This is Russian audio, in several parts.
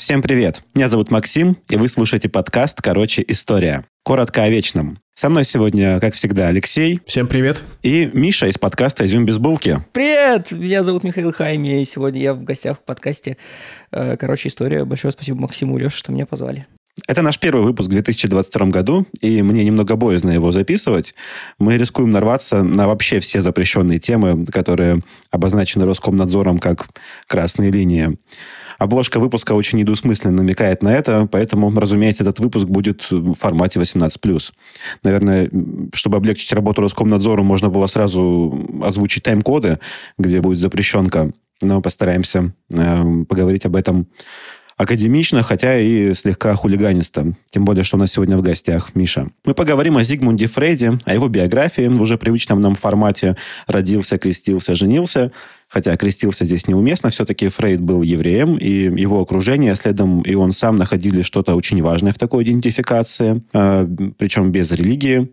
Всем привет! Меня зовут Максим, и вы слушаете подкаст «Короче, история». Коротко о вечном. Со мной сегодня, как всегда, Алексей. Всем привет. И Миша из подкаста «Изюм без булки». Привет! Меня зовут Михаил Хайми, и сегодня я в гостях в подкасте э, «Короче, история». Большое спасибо Максиму и Леше, что меня позвали. Это наш первый выпуск в 2022 году, и мне немного боязно его записывать. Мы рискуем нарваться на вообще все запрещенные темы, которые обозначены Роскомнадзором как красные линии. Обложка выпуска очень недвусмысленно намекает на это, поэтому, разумеется, этот выпуск будет в формате 18+. Наверное, чтобы облегчить работу Роскомнадзору, можно было сразу озвучить тайм-коды, где будет запрещенка, но постараемся э, поговорить об этом академично, хотя и слегка хулиганисто. Тем более, что у нас сегодня в гостях Миша. Мы поговорим о Зигмунде Фрейде, о его биографии в уже привычном нам формате «родился, крестился, женился», хотя крестился здесь неуместно, все-таки Фрейд был евреем, и его окружение, следом и он сам находили что-то очень важное в такой идентификации, э, причем без религии.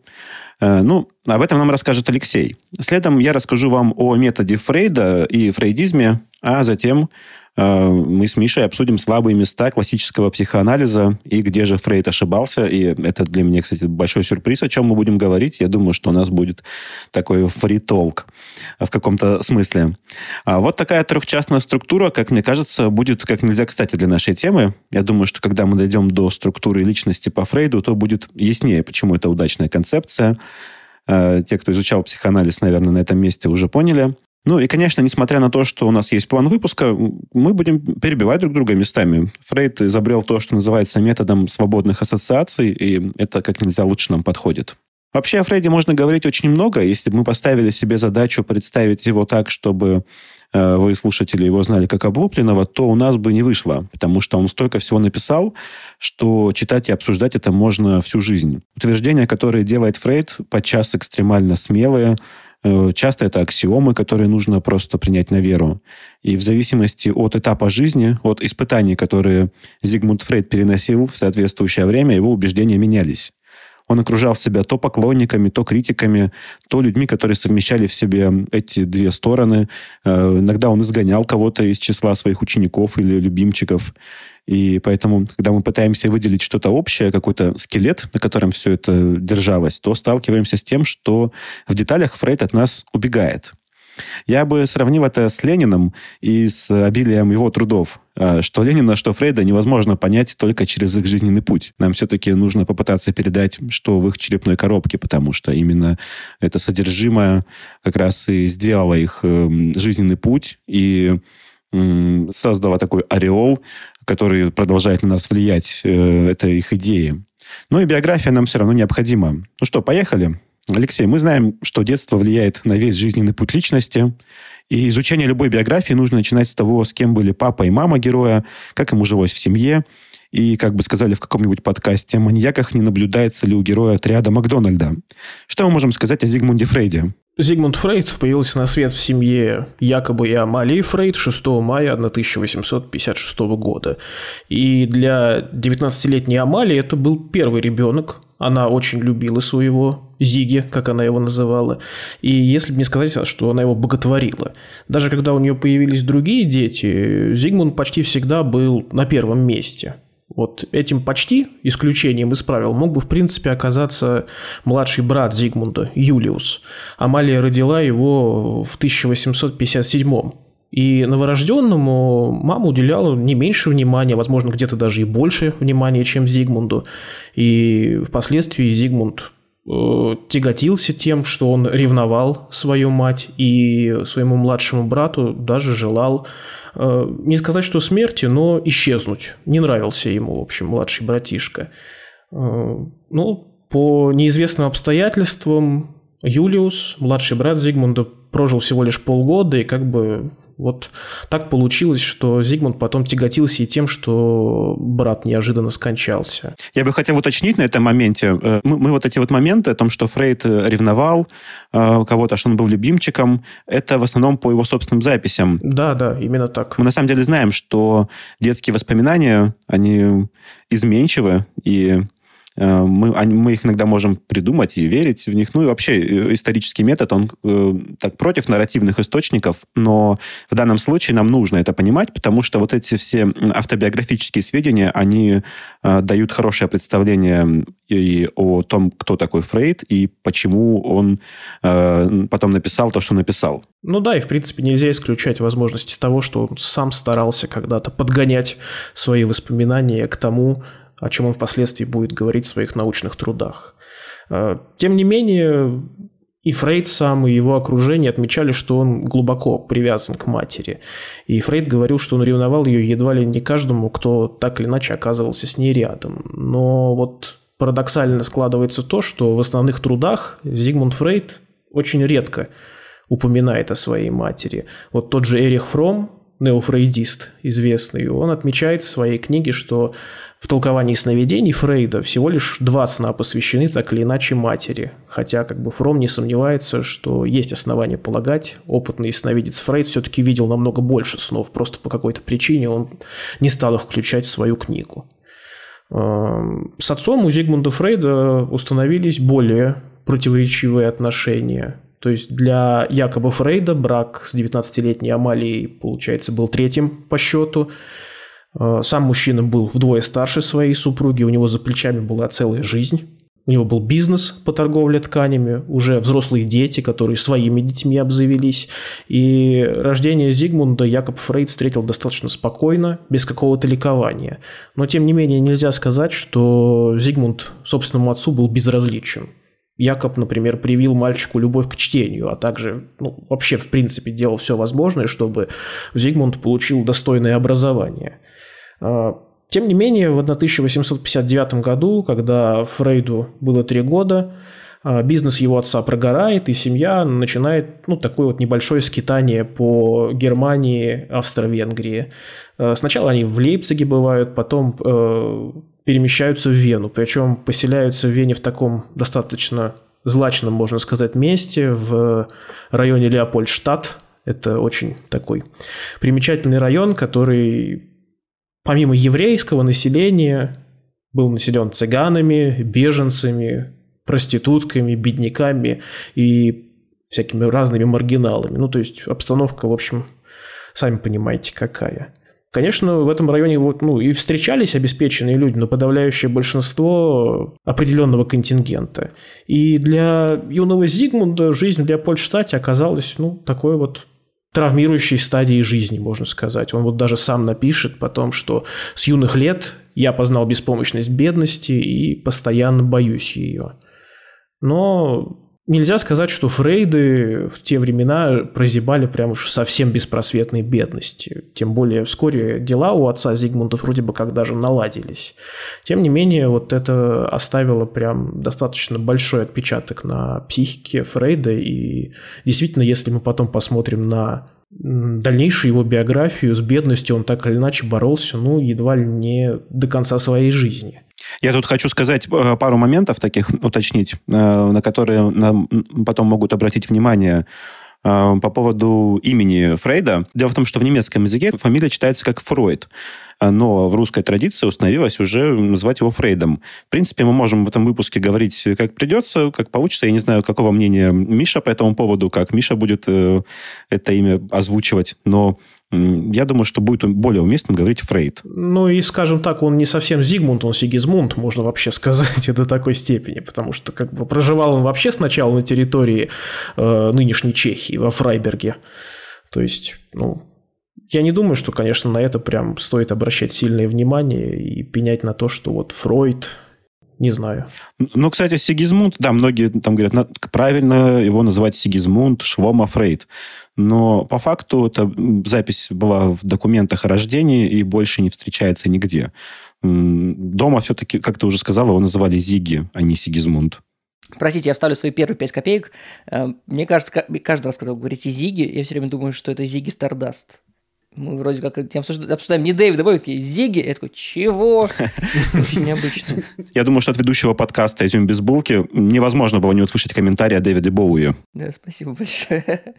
Э, ну, об этом нам расскажет Алексей. Следом я расскажу вам о методе Фрейда и фрейдизме, а затем мы с Мишей обсудим слабые места классического психоанализа и где же Фрейд ошибался. И это для меня, кстати, большой сюрприз, о чем мы будем говорить. Я думаю, что у нас будет такой фритолк в каком-то смысле. А вот такая трехчастная структура, как мне кажется, будет как нельзя кстати для нашей темы. Я думаю, что когда мы дойдем до структуры личности по Фрейду, то будет яснее, почему это удачная концепция. Э, те, кто изучал психоанализ, наверное, на этом месте уже поняли. Ну и, конечно, несмотря на то, что у нас есть план выпуска, мы будем перебивать друг друга местами. Фрейд изобрел то, что называется методом свободных ассоциаций, и это как нельзя лучше нам подходит. Вообще о Фрейде можно говорить очень много. Если бы мы поставили себе задачу представить его так, чтобы э, вы, слушатели, его знали как облупленного, то у нас бы не вышло, потому что он столько всего написал, что читать и обсуждать это можно всю жизнь. Утверждения, которые делает Фрейд, подчас экстремально смелые, часто это аксиомы, которые нужно просто принять на веру. И в зависимости от этапа жизни, от испытаний, которые Зигмунд Фрейд переносил в соответствующее время, его убеждения менялись. Он окружал себя то поклонниками, то критиками, то людьми, которые совмещали в себе эти две стороны. Э, иногда он изгонял кого-то из числа своих учеников или любимчиков. И поэтому, когда мы пытаемся выделить что-то общее, какой-то скелет, на котором все это держалось, то сталкиваемся с тем, что в деталях Фрейд от нас убегает. Я бы сравнил это с Лениным и с обилием его трудов. А, что Ленина, что Фрейда невозможно понять только через их жизненный путь. Нам все-таки нужно попытаться передать, что в их черепной коробке, потому что именно это содержимое как раз и сделало их эм, жизненный путь и создала такой ореол, который продолжает на нас влиять. Э, это их идеи. Ну и биография нам все равно необходима. Ну что, поехали? Алексей, мы знаем, что детство влияет на весь жизненный путь личности. И изучение любой биографии нужно начинать с того, с кем были папа и мама героя, как ему жилось в семье. И, как бы сказали в каком-нибудь подкасте, маньяках не наблюдается ли у героя отряда Макдональда. Что мы можем сказать о Зигмунде Фрейде? Зигмунд Фрейд появился на свет в семье якобы и Амалии Фрейд 6 мая 1856 года. И для 19-летней Амалии это был первый ребенок. Она очень любила своего Зиги, как она его называла. И если бы не сказать, что она его боготворила. Даже когда у нее появились другие дети, Зигмунд почти всегда был на первом месте – вот этим почти исключением из правил мог бы, в принципе, оказаться младший брат Зигмунда, Юлиус. Амалия родила его в 1857 и новорожденному мама уделяла не меньше внимания, возможно, где-то даже и больше внимания, чем Зигмунду. И впоследствии Зигмунд Э, тяготился тем, что он ревновал свою мать и своему младшему брату даже желал, э, не сказать, что смерти, но исчезнуть. Не нравился ему, в общем, младший братишка. Э, ну, по неизвестным обстоятельствам Юлиус, младший брат Зигмунда, прожил всего лишь полгода и как бы вот так получилось, что Зигмунд потом тяготился и тем, что брат неожиданно скончался. Я бы хотел уточнить на этом моменте. Э, мы, мы вот эти вот моменты о том, что Фрейд э, ревновал э, кого-то, что он был любимчиком, это в основном по его собственным записям. Да, да, именно так. Мы на самом деле знаем, что детские воспоминания, они изменчивы, и э, мы, мы их иногда можем придумать и верить в них. Ну и вообще э, исторический метод, он так против нарративных источников, но в данном случае нам нужно это понимать, потому что вот эти все автобиографические сведения, они дают хорошее представление и о том, кто такой Фрейд и почему он потом написал то, что написал. Ну да, и в принципе нельзя исключать возможности того, что он сам старался когда-то подгонять свои воспоминания к тому, о чем он впоследствии будет говорить в своих научных трудах. Э, тем не менее, и Фрейд сам, и его окружение отмечали, что он глубоко привязан к матери. И Фрейд говорил, что он ревновал ее едва ли не каждому, кто так или иначе оказывался с ней рядом. Но вот парадоксально складывается то, что в основных трудах Зигмунд Фрейд очень редко упоминает о своей матери. Вот тот же Эрих Фром, неофрейдист известный, он отмечает в своей книге, что в толковании сновидений Фрейда всего лишь два сна посвящены так или иначе матери, хотя как бы Фром не сомневается, что есть основания полагать, опытный сновидец Фрейд все-таки видел намного больше снов, просто по какой-то причине он не стал их включать в свою книгу. Эм, с отцом у Зигмунда Фрейда установились более противоречивые отношения. То есть для якобы Фрейда брак с 19-летней Амалией, получается, был третьим по счету. Э, сам мужчина был вдвое старше своей супруги, у него за плечами была целая жизнь. У него был бизнес по торговле тканями, уже взрослые дети, которые своими детьми обзавелись. И рождение Зигмунда Якоб Фрейд встретил достаточно спокойно, без какого-то ликования. Но, тем не менее, нельзя сказать, что Зигмунд собственному отцу был безразличен. Якоб, например, привил мальчику любовь к чтению, а также ну, вообще, в принципе, делал все возможное, чтобы Зигмунд получил достойное образование. А, тем не менее, в 1859 году, когда Фрейду было три года, а, бизнес его отца прогорает, и семья начинает ну, такое вот небольшое скитание по Германии, Австро-Венгрии. А, сначала они в Лейпциге бывают, потом э, перемещаются в Вену, причем поселяются в Вене в таком достаточно злачном, можно сказать, месте, в районе Леопольдштадт. Это очень такой примечательный район, который помимо еврейского населения был населен цыганами, беженцами, проститутками, бедняками и всякими разными маргиналами. Ну, то есть обстановка, в общем, сами понимаете, какая. Конечно, в этом районе вот, ну, и встречались обеспеченные люди, но подавляющее большинство определенного контингента. И для юного Зигмунда жизнь в Леопольдштадте оказалась ну, такой вот травмирующей стадии жизни, можно сказать. Он вот даже сам напишет потом, что с юных лет я познал беспомощность бедности и постоянно боюсь ее. Но Нельзя сказать, что Фрейды в те времена прозябали прямо уж совсем беспросветной бедности. Тем более вскоре дела у отца Зигмунда вроде бы как даже наладились. Тем не менее, вот это оставило прям достаточно большой отпечаток на психике Фрейда. И действительно, если мы потом посмотрим на дальнейшую его биографию, с бедностью он так или иначе боролся, ну, едва ли не до конца своей жизни. Я тут хочу сказать э, пару моментов таких, уточнить, э, на которые потом могут обратить внимание э, по поводу имени Фрейда. Дело в том, что в немецком языке фамилия читается как Фройд, но в русской традиции установилось уже называть его Фрейдом. В принципе, мы можем в этом выпуске говорить как придется, как получится. Я не знаю, какого мнения Миша по этому поводу, как Миша будет это имя озвучивать, но я думаю, что будет более уместным говорить Фрейд. Ну и, скажем так, он не совсем Зигмунд, он Сигизмунд, можно вообще сказать, до такой степени, потому что как бы проживал он вообще сначала на территории э, нынешней Чехии, во Фрайберге. То есть, ну, я не думаю, что, конечно, на это прям стоит обращать сильное внимание и пенять на то, что вот Фройд, не знаю. Ну, кстати, Сигизмунд, да, многие там говорят, правильно его называть Сигизмунд, Швома Фрейд. Но по факту эта запись была в документах о рождении и больше не встречается нигде. Дома все-таки, как ты уже сказала, его называли Зиги, а не Сигизмунд. Простите, я вставлю свои первые пять копеек. Э, мне кажется, каждый раз, когда вы говорите Зиги, я все время думаю, что это Зиги Стардаст. Мы вроде как обсуждаем не Дэвида Боуи, такие Зиги. Я такой, чего? Очень необычно. Я думаю, что от ведущего подкаста «Изюм без булки» невозможно было не услышать комментарий о Дэвиде Боуи. Да, спасибо большое.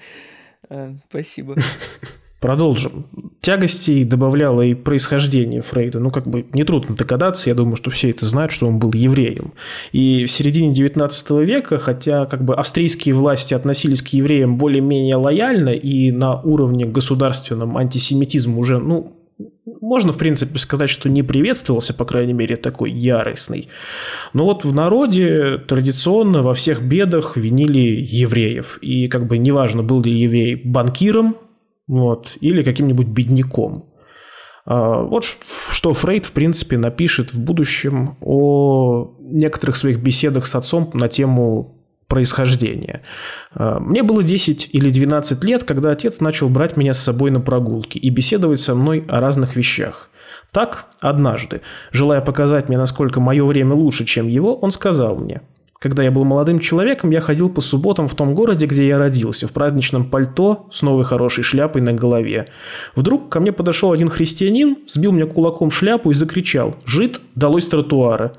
А, спасибо. Продолжим. Тягостей добавляло и происхождение Фрейда. Ну, как бы нетрудно догадаться, я думаю, что все это знают, что он был евреем. И в середине XIX века, хотя как бы австрийские власти относились к евреям более-менее лояльно и на уровне государственном антисемитизм уже, ну, можно, в принципе, сказать, что не приветствовался, по крайней мере, такой яростный. Но вот в народе традиционно во всех бедах винили евреев. И как бы неважно, был ли еврей банкиром, вот, или каким-нибудь бедняком. А, вот что Фрейд, в принципе, напишет в будущем о некоторых своих беседах с отцом на тему происхождения. А, мне было 10 или 12 лет, когда отец начал брать меня с собой на прогулки и беседовать со мной о разных вещах. Так, однажды, желая показать мне, насколько мое время лучше, чем его, он сказал мне – когда я был молодым человеком, я ходил по субботам в том городе, где я родился, в праздничном пальто с новой хорошей шляпой на голове. Вдруг ко мне подошел один христианин, сбил мне кулаком шляпу и закричал «Жид, долой с тротуара!»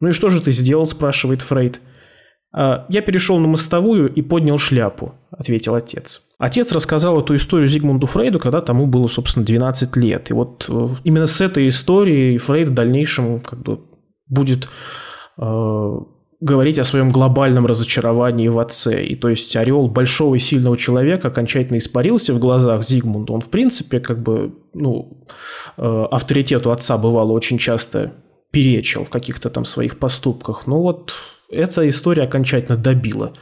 «Ну и что же ты сделал?» – спрашивает Фрейд. «А я перешел на мостовую и поднял шляпу», – ответил отец. Отец рассказал эту историю Зигмунду Фрейду, когда тому было, собственно, 12 лет. И вот э, именно с этой историей Фрейд в дальнейшем как бы будет э, говорить о своем глобальном разочаровании в отце. И то есть орел большого и сильного человека окончательно испарился в глазах Зигмунда. Он, в принципе, как бы, ну, э, авторитету отца бывало очень часто перечил в каких-то там своих поступках. Но вот эта история окончательно добила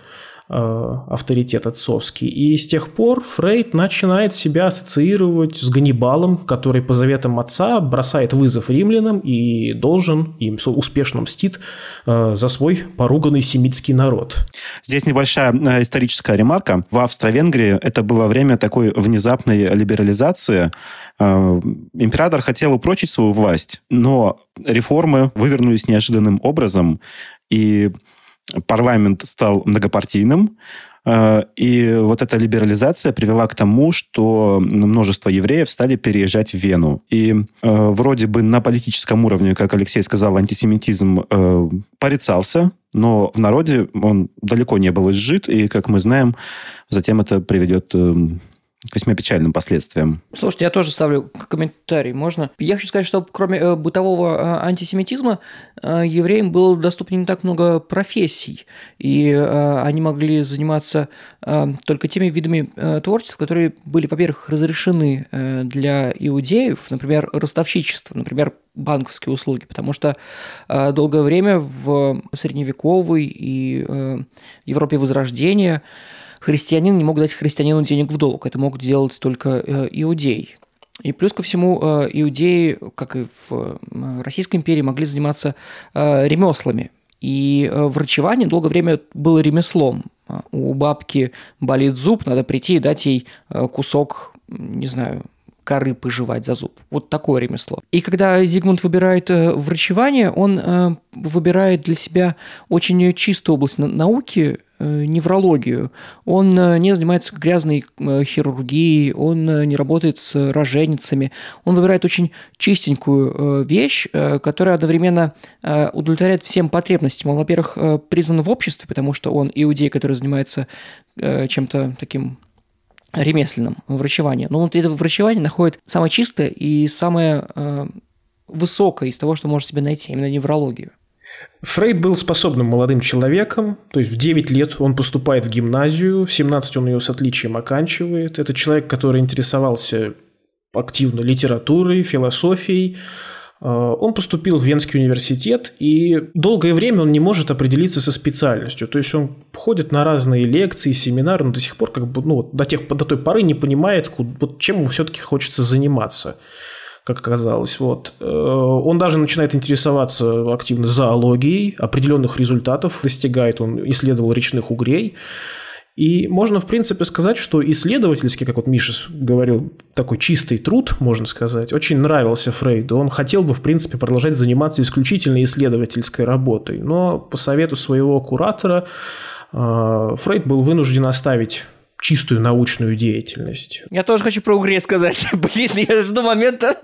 авторитет отцовский. И с тех пор Фрейд начинает себя ассоциировать с Ганнибалом, который по заветам отца бросает вызов римлянам и должен им успешно мстит э, за свой поруганный семитский народ. Здесь небольшая э, историческая ремарка. В Австро-Венгрии это было время такой внезапной либерализации. Император хотел упрочить свою власть, но реформы вывернулись неожиданным образом, и парламент стал многопартийным, э, и вот эта либерализация привела к тому, что множество евреев стали переезжать в Вену. И э, вроде бы на политическом уровне, как Алексей сказал, антисемитизм э, порицался, но в народе он далеко не был изжит, и, как мы знаем, затем это приведет к весьма печальным последствиям. Слушайте, я тоже ставлю комментарий, можно? Я хочу сказать, что кроме э, бытового э, антисемитизма, э, евреям было доступно не так много профессий, и они могли заниматься только теми видами творчества, которые были, во-первых, разрешены для иудеев, например, ростовщичество, например, банковские услуги, потому что долгое время в средневековой и Европе Возрождения христианин не мог дать христианину денег в долг. Это мог делать только э, иудей. И плюс ко всему, э, иудеи, как и в Российской империи, могли заниматься э, ремеслами. И врачевание долгое время было ремеслом. У бабки болит зуб, надо прийти и дать ей кусок, не знаю, коры пожевать за зуб. Вот такое ремесло. И когда Зигмунд выбирает врачевание, он выбирает для себя очень чистую область науки, неврологию, он э, не занимается грязной э, хирургией, он не работает с роженицами, он выбирает очень чистенькую вещь, которая одновременно удовлетворяет всем потребностям. Он, во-первых, признан в обществе, потому что он иудей, который занимается чем-то таким ремесленным врачеванием. Но внутри этого врачевания находит самое чистое и самое высокое из того, что может себе найти, именно неврологию. Фрейд был способным молодым человеком, то есть в 9 лет он поступает в гимназию, в 17 он ее с отличием оканчивает. Это человек, который интересовался активно литературой, философией. А, он поступил в Венский университет, и долгое время он не может определиться со специальностью. То есть он ходит на разные лекции, семинары, но до сих пор как бы, ну, до, тех, до той поры не понимает, вот, чем ему все-таки хочется заниматься как оказалось. Вот. Э, он даже начинает интересоваться активно зоологией, определенных результатов достигает, он исследовал речных угрей. И можно, в принципе, сказать, что исследовательский, как вот Миша говорил, такой чистый труд, можно сказать, очень нравился Фрейду. Он хотел бы, в принципе, продолжать заниматься исключительно исследовательской работой. Но по совету своего куратора э, Фрейд был вынужден оставить чистую научную деятельность. Я тоже хочу про Угре сказать. Блин, я жду момента.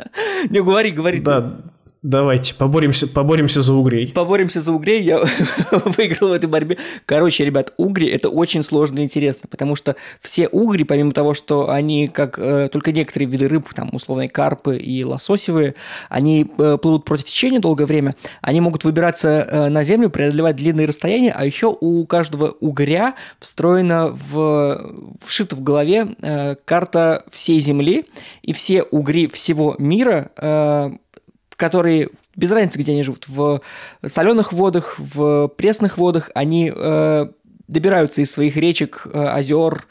Не, говори, говори. Да, Давайте, поборемся, поборемся за угрей. Поборемся за угрей, я выиграл в этой борьбе. Короче, ребят, угри – это очень сложно и интересно, потому что все угри, помимо того, что они, как э, только некоторые виды рыб, там, условно, карпы и лососевые, они э, плывут против течения долгое время, они могут выбираться э, на землю, преодолевать длинные расстояния, а еще у каждого угря встроена в, вшита в голове э, карта всей Земли, и все угри всего мира э, которые без разницы, где они живут, в соленых водах, в пресных водах, они э, добираются из своих речек, э, озер,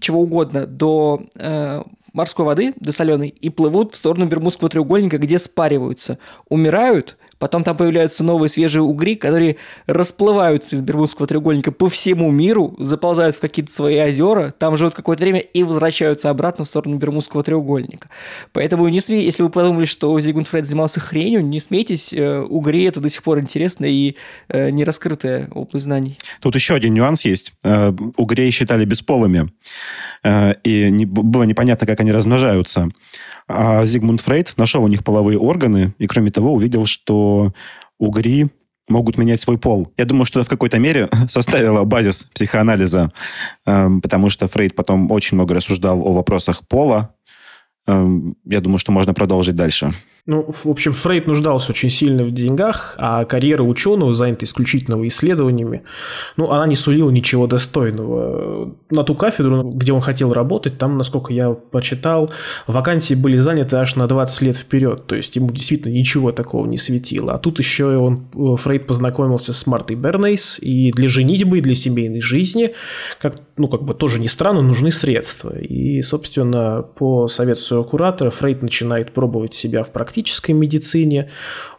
чего угодно до э, морской воды, до соленой, и плывут в сторону Бермудского треугольника, где спариваются, умирают – Потом там появляются новые свежие угри, которые расплываются из Бермудского треугольника по всему миру, заползают в какие-то свои озера, там живут какое-то время и возвращаются обратно в сторону Бермудского треугольника. Поэтому не сме... если вы подумали, что Зигмунд Фрейд занимался хренью, не смейтесь, э, угри это до сих пор интересно и э, не раскрытая область знаний. Тут еще один нюанс есть. Э, угрей считали бесполыми, и было непонятно, как они размножаются. А Зигмунд Фрейд нашел у них половые органы, и кроме того увидел, что угри могут менять свой пол. Я думаю, что в какой-то мере составило базис психоанализа, эм, потому что Фрейд потом очень много рассуждал о вопросах пола. Эм, я думаю, что можно продолжить дальше. Ну, в общем, Фрейд нуждался очень сильно в деньгах, а карьера ученого, занята исключительно исследованиями, ну, она не сулила ничего достойного. На ту кафедру, где он хотел работать, там, насколько я почитал, вакансии были заняты аж на 20 лет вперед, то есть ему действительно ничего такого не светило. А тут еще он, Фрейд познакомился с Мартой Бернейс, и для женитьбы, и для семейной жизни, как, ну, как бы тоже не странно, нужны средства. И, собственно, по совету своего куратора Фрейд начинает пробовать себя в практической медицине,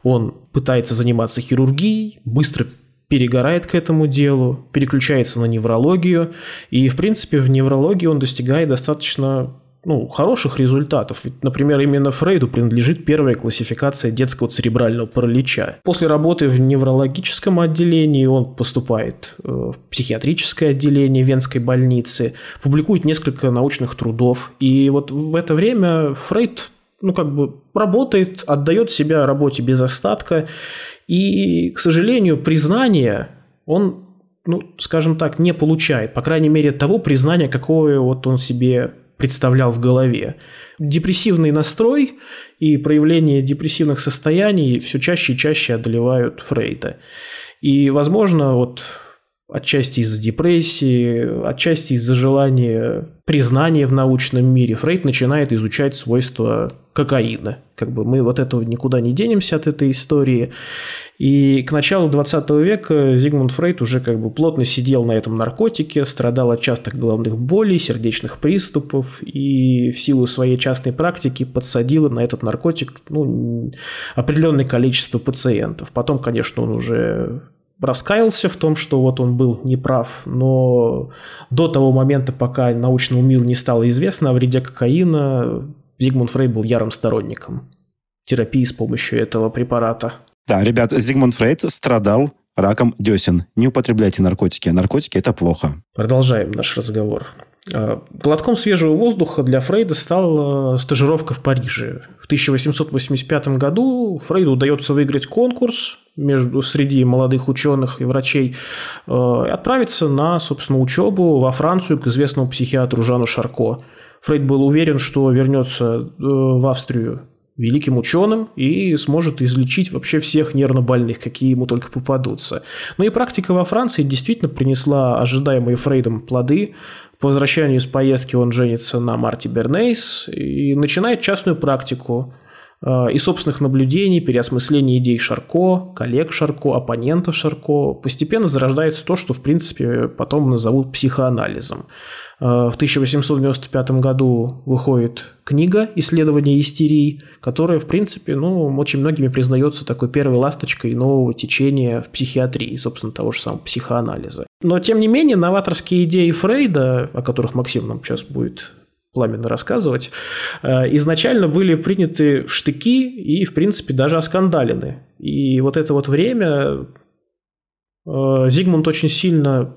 он пытается заниматься хирургией, быстро перегорает к этому делу, переключается на неврологию, и, в принципе, в неврологии он достигает достаточно ну, хороших результатов. Ведь, например, именно Фрейду принадлежит первая классификация детского церебрального паралича. После работы в неврологическом отделении он поступает э, в психиатрическое отделение Венской больницы, публикует несколько научных трудов. И вот в это время Фрейд ну, как бы работает, отдает себя работе без остатка. И, к сожалению, признание он, ну, скажем так, не получает. По крайней мере, того признания, какое вот он себе представлял в голове. Депрессивный настрой и проявление депрессивных состояний все чаще и чаще одолевают Фрейда. И, возможно, вот отчасти из-за депрессии, отчасти из-за желания признания в научном мире, Фрейд начинает изучать свойства кокаина. Как бы мы вот этого никуда не денемся от этой истории. И к началу 20 века Зигмунд Фрейд уже как бы плотно сидел на этом наркотике, страдал от частых головных болей, сердечных приступов и в силу своей частной практики подсадил на этот наркотик ну, определенное количество пациентов. Потом, конечно, он уже раскаялся в том, что вот он был неправ, но до того момента, пока научному миру не стало известно о вреде кокаина, Зигмунд Фрейд был ярым сторонником терапии с помощью этого препарата. Да, ребят, Зигмунд Фрейд страдал раком десен. Не употребляйте наркотики. Наркотики – это плохо. Продолжаем наш разговор. А, глотком свежего воздуха для Фрейда стала стажировка в Париже. В 1885 году Фрейду удается выиграть конкурс между, среди молодых ученых и врачей э, и отправиться на, собственно, учебу во Францию к известному психиатру Жану Шарко. Фрейд был уверен, что вернется э, в Австрию великим ученым и сможет излечить вообще всех нервно больных, какие ему только попадутся. Но и практика во Франции действительно принесла ожидаемые Фрейдом плоды. По возвращению из поездки он женится на Марте Бернейс и начинает частную практику и собственных наблюдений, переосмысления идей Шарко, коллег Шарко, оппонентов Шарко, постепенно зарождается то, что, в принципе, потом назовут психоанализом. Э, в 1895 году выходит книга «Исследование истерии», которая, в принципе, ну, очень многими признается такой первой ласточкой нового течения в психиатрии, собственно, того же самого психоанализа. Но, тем не менее, новаторские идеи Фрейда, о которых Максим нам сейчас будет пламенно рассказывать, э, изначально были приняты штыки и, в принципе, даже оскандалены. И вот это вот время э, Зигмунд очень сильно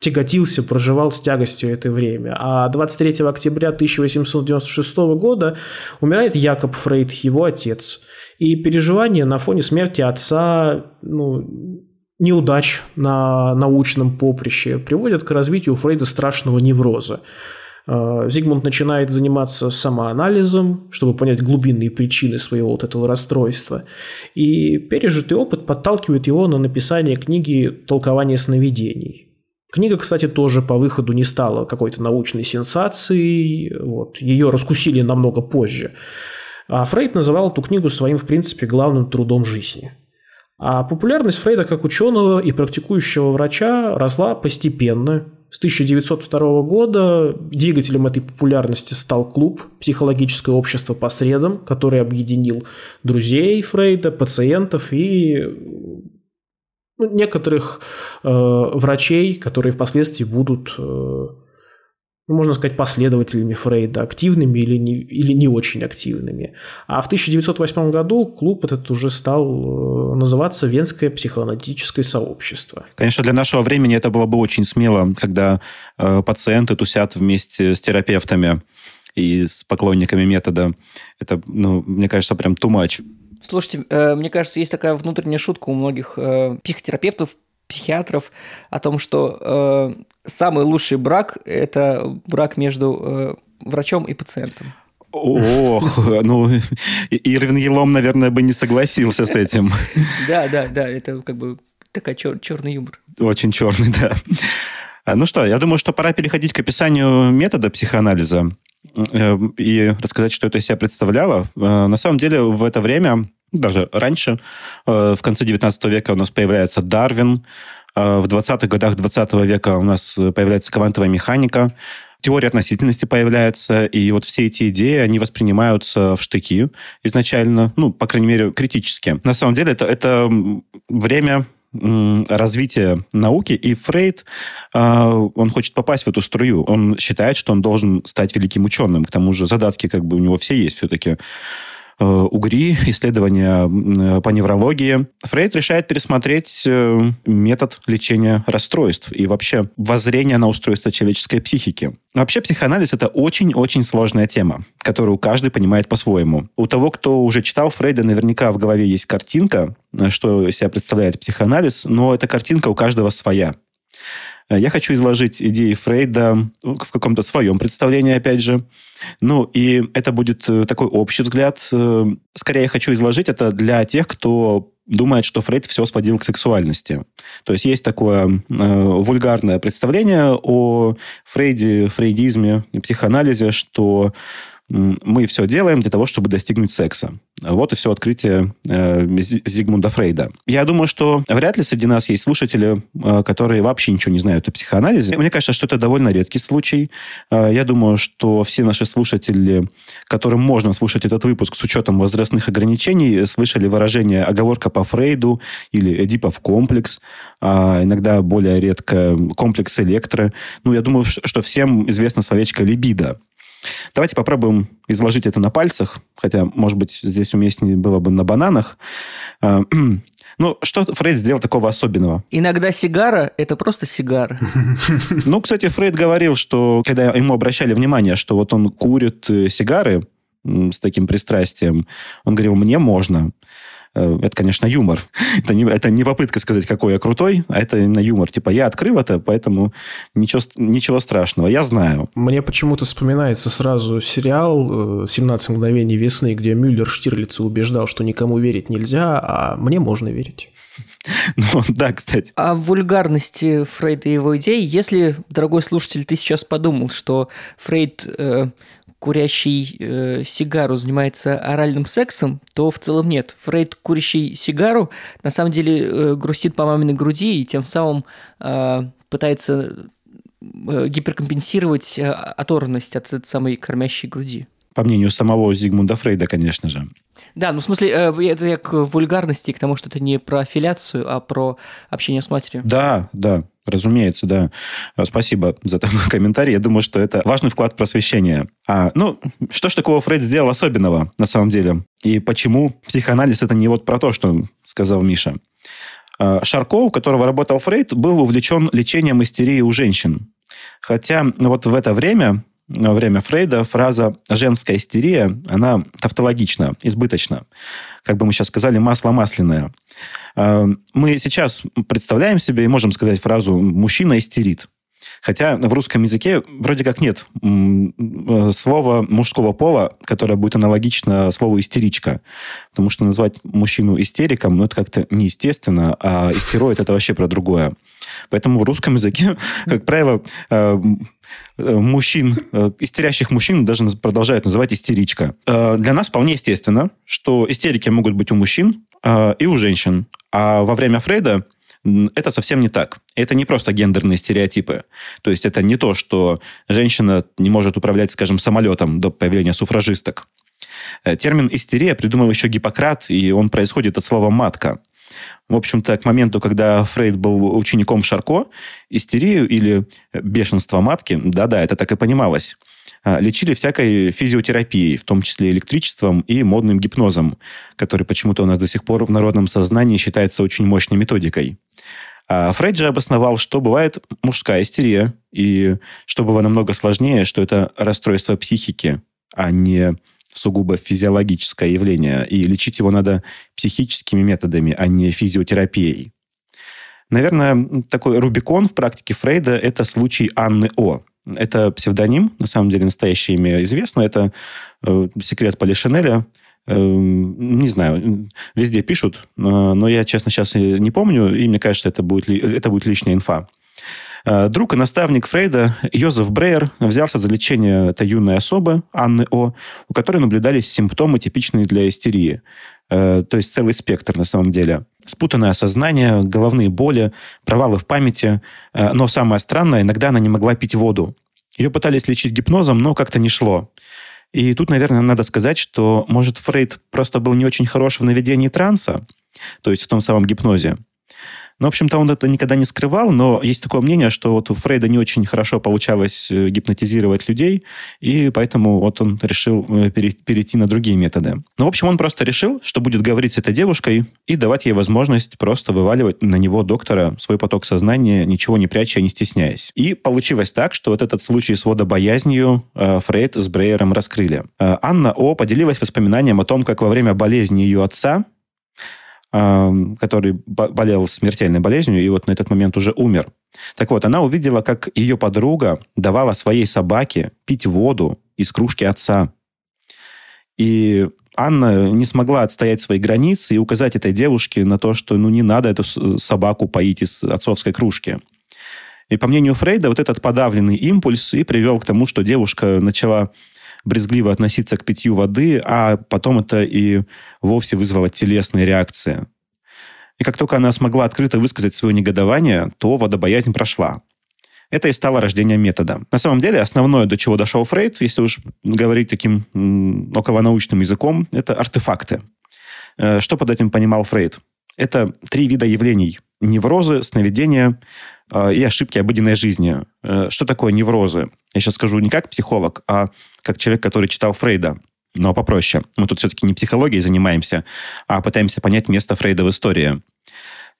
тяготился, проживал с тягостью это время. А 23 октября 1896 года умирает Якоб Фрейд, его отец. И переживания на фоне смерти отца, ну, неудач на научном поприще приводят к развитию у Фрейда страшного невроза. Э, Зигмунд начинает заниматься самоанализом, чтобы понять глубинные причины своего вот этого расстройства. И пережитый опыт подталкивает его на написание книги «Толкование сновидений». Книга, кстати, тоже по выходу не стала какой-то научной сенсацией. Вот. Ее раскусили намного позже. А Фрейд называл эту книгу своим, в принципе, главным трудом жизни. А популярность Фрейда как ученого и практикующего врача росла постепенно, с 1902 года двигателем этой популярности стал клуб «Психологическое общество по средам», который объединил друзей Фрейда, пациентов и ну, некоторых э, врачей, которые впоследствии будут э, ну, можно сказать, последователями Фрейда, активными или не, или не очень активными. А в 1908 году клуб этот уже стал э, называться Венское психоаналитическое сообщество. Конечно, для нашего времени это было бы очень смело, когда э, пациенты тусят вместе с терапевтами и с поклонниками метода. Это, ну, мне кажется, прям too much. Слушайте, э, мне кажется, есть такая внутренняя шутка у многих э, психотерапевтов, психиатров о том, что э, самый лучший брак – это брак между э, врачом и пациентом. Ох, ну, Ирвин Елом, наверное, бы не согласился с этим. Да, да, да, это как бы такой чер- черный юмор. Очень черный, да. А, ну что, я думаю, что пора переходить к описанию метода психоанализа э, и рассказать, что это из себя представляло. Э, на самом деле, в это время даже раньше, э, в конце 19 века у нас появляется Дарвин, в 20-х годах 20 века у нас появляется квантовая механика, теория относительности появляется, и вот все эти идеи, они воспринимаются в штыки изначально, ну, по крайней мере, критически. На самом деле это, это время развития науки, и Фрейд, э, он хочет попасть в эту струю. Он считает, что он должен стать великим ученым. К тому же задатки как бы у него все есть все-таки. Э, угри, исследования э, по неврологии. Фрейд решает пересмотреть э, метод лечения расстройств и вообще воззрение на устройство человеческой психики. Вообще психоанализ – это очень-очень сложная тема, которую каждый понимает по-своему. У того, кто уже читал Фрейда, наверняка в голове есть картинка, что себя представляет психоанализ, но эта картинка у каждого своя. Я хочу изложить идеи Фрейда в каком-то своем представлении, опять же. Ну, и это будет э, такой общий взгляд. Э, скорее, я хочу изложить это для тех, кто думает, что Фрейд все сводил к сексуальности. То есть есть такое э, вульгарное представление о Фрейде, фрейдизме психоанализе, что мы все делаем для того, чтобы достигнуть секса. Вот и все открытие э, Зигмунда Фрейда. Я думаю, что вряд ли среди нас есть слушатели, э, которые вообще ничего не знают о психоанализе. Мне кажется, что это довольно редкий случай. Э, я думаю, что все наши слушатели, которым можно слушать этот выпуск с учетом возрастных ограничений, слышали выражение «оговорка по Фрейду» или «Эдипов комплекс», а иногда более редко «комплекс электро». Ну, я думаю, что всем известно словечко «либидо». Давайте попробуем изложить это на пальцах, хотя, может быть, здесь уместнее было бы на бананах. А, ну, что Фрейд сделал такого особенного? Иногда сигара – это просто сигара. Ну, кстати, Фрейд говорил, что когда ему обращали внимание, что вот он курит э, сигары с таким пристрастием, он говорил, мне можно. Э, это, конечно, юмор. это, не, это не попытка сказать, какой я крутой, а это именно юмор. Типа, я открыл это, поэтому ничего, ничего страшного. Я знаю. Мне почему-то вспоминается сразу сериал «17 мгновений весны», где Мюллер Штирлица убеждал, что никому верить нельзя, а мне можно верить. Ну, да, кстати. О вульгарности Фрейда и его идей, если, дорогой слушатель, ты сейчас подумал, что Фрейд э, курящий э, сигару занимается оральным сексом, то в целом нет. Фрейд, курящий сигару, на самом деле э, грустит по маминой груди и тем самым э, пытается э, гиперкомпенсировать э, оторванность от этой самой кормящей груди. По мнению самого Зигмунда Фрейда, конечно же. Да, ну в смысле, э, это я к вульгарности, к тому, что это не про аффилиацию, а про общение с матерью. Да, да. Разумеется, да. А, спасибо за такой комментарий. Я думаю, что это важный вклад в просвещение. А, ну, что ж такого Фрейд сделал особенного, на самом деле? И почему психоанализ – это не вот про то, что сказал Миша? Э, Шарко, у которого работал Фрейд, был увлечен лечением истерии у женщин. Хотя вот в это время, во время Фрейда, фраза «женская истерия», она тавтологична, избыточна. Как бы мы сейчас сказали, масло масляное. Э, мы сейчас представляем себе и можем сказать фразу «мужчина истерит». Хотя в русском языке вроде как нет э, слова мужского пола, которое будет аналогично слову истеричка. Потому что назвать мужчину истериком, ну, это как-то неестественно, а истероид это вообще про другое. Поэтому в русском языке, как правило, э, э, мужчин, истерящих мужчин даже продолжают называть истеричка. Для нас вполне естественно, что истерики могут быть у мужчин и у женщин. А во время Фрейда это совсем не так. Это не просто гендерные стереотипы. То есть это не то, что женщина не может управлять, скажем, самолетом до появления суфражисток. Э, термин «истерия» придумал еще Гиппократ, и он происходит от слова «матка». В общем-то, к моменту, когда Фрейд был учеником Шарко, истерию или бешенство матки, да-да, это так и понималось, лечили всякой физиотерапией, в том числе электричеством и модным гипнозом, который почему-то у нас до сих пор в народном сознании считается очень мощной методикой. А Фрейд же обосновал, что бывает мужская истерия, и что было намного сложнее, что это расстройство психики, а не сугубо физиологическое явление, и лечить его надо психическими методами, а не физиотерапией. Наверное, такой Рубикон в практике Фрейда – это случай Анны О. Это псевдоним, на самом деле настоящее имя известно. Это э, секрет Полишинеля. Э, не знаю, везде пишут, э, но я, честно, сейчас не помню, и мне кажется, это будет, это будет лишняя инфа. Э, друг и наставник Фрейда Йозеф Брейер взялся за лечение этой юной особы, Анны О., у которой наблюдались симптомы, типичные для истерии. Э, то есть целый спектр на самом деле. Спутанное сознание, головные боли, провалы в памяти. Э, но самое странное, иногда она не могла пить воду. Ее пытались лечить гипнозом, но как-то не шло. И тут, наверное, надо сказать, что, может, Фрейд просто был не очень хорош в наведении транса, то есть в том самом гипнозе. Ну, в общем-то, он это никогда не скрывал, но есть такое мнение, что вот у Фрейда не очень хорошо получалось э, гипнотизировать людей, и поэтому вот он решил э, перейти на другие методы. Ну, в общем, он просто решил, что будет говорить с этой девушкой и давать ей возможность просто вываливать на него, доктора, свой поток сознания, ничего не пряча, не стесняясь. И получилось так, что вот этот случай с водобоязнью э, Фрейд с Брейером раскрыли. Анна О. поделилась воспоминанием о том, как во время болезни ее отца который болел смертельной болезнью и вот на этот момент уже умер. Так вот, она увидела, как ее подруга давала своей собаке пить воду из кружки отца. И Анна не смогла отстоять свои границы и указать этой девушке на то, что ну, не надо эту собаку поить из отцовской кружки. И по мнению Фрейда, вот этот подавленный импульс и привел к тому, что девушка начала брезгливо относиться к питью воды, а потом это и вовсе вызвало телесные реакции. И как только она смогла открыто высказать свое негодование, то водобоязнь прошла. Это и стало рождением метода. На самом деле, основное, до чего дошел Фрейд, если уж говорить таким околонаучным языком, это артефакты. Э, что под этим понимал Фрейд? Это три вида явлений. Неврозы, сновидения э, и ошибки обыденной жизни. Э, что такое неврозы? Я сейчас скажу не как психолог, а как человек, который читал Фрейда. Но попроще. Мы тут все-таки не психологией занимаемся, а пытаемся понять место Фрейда в истории.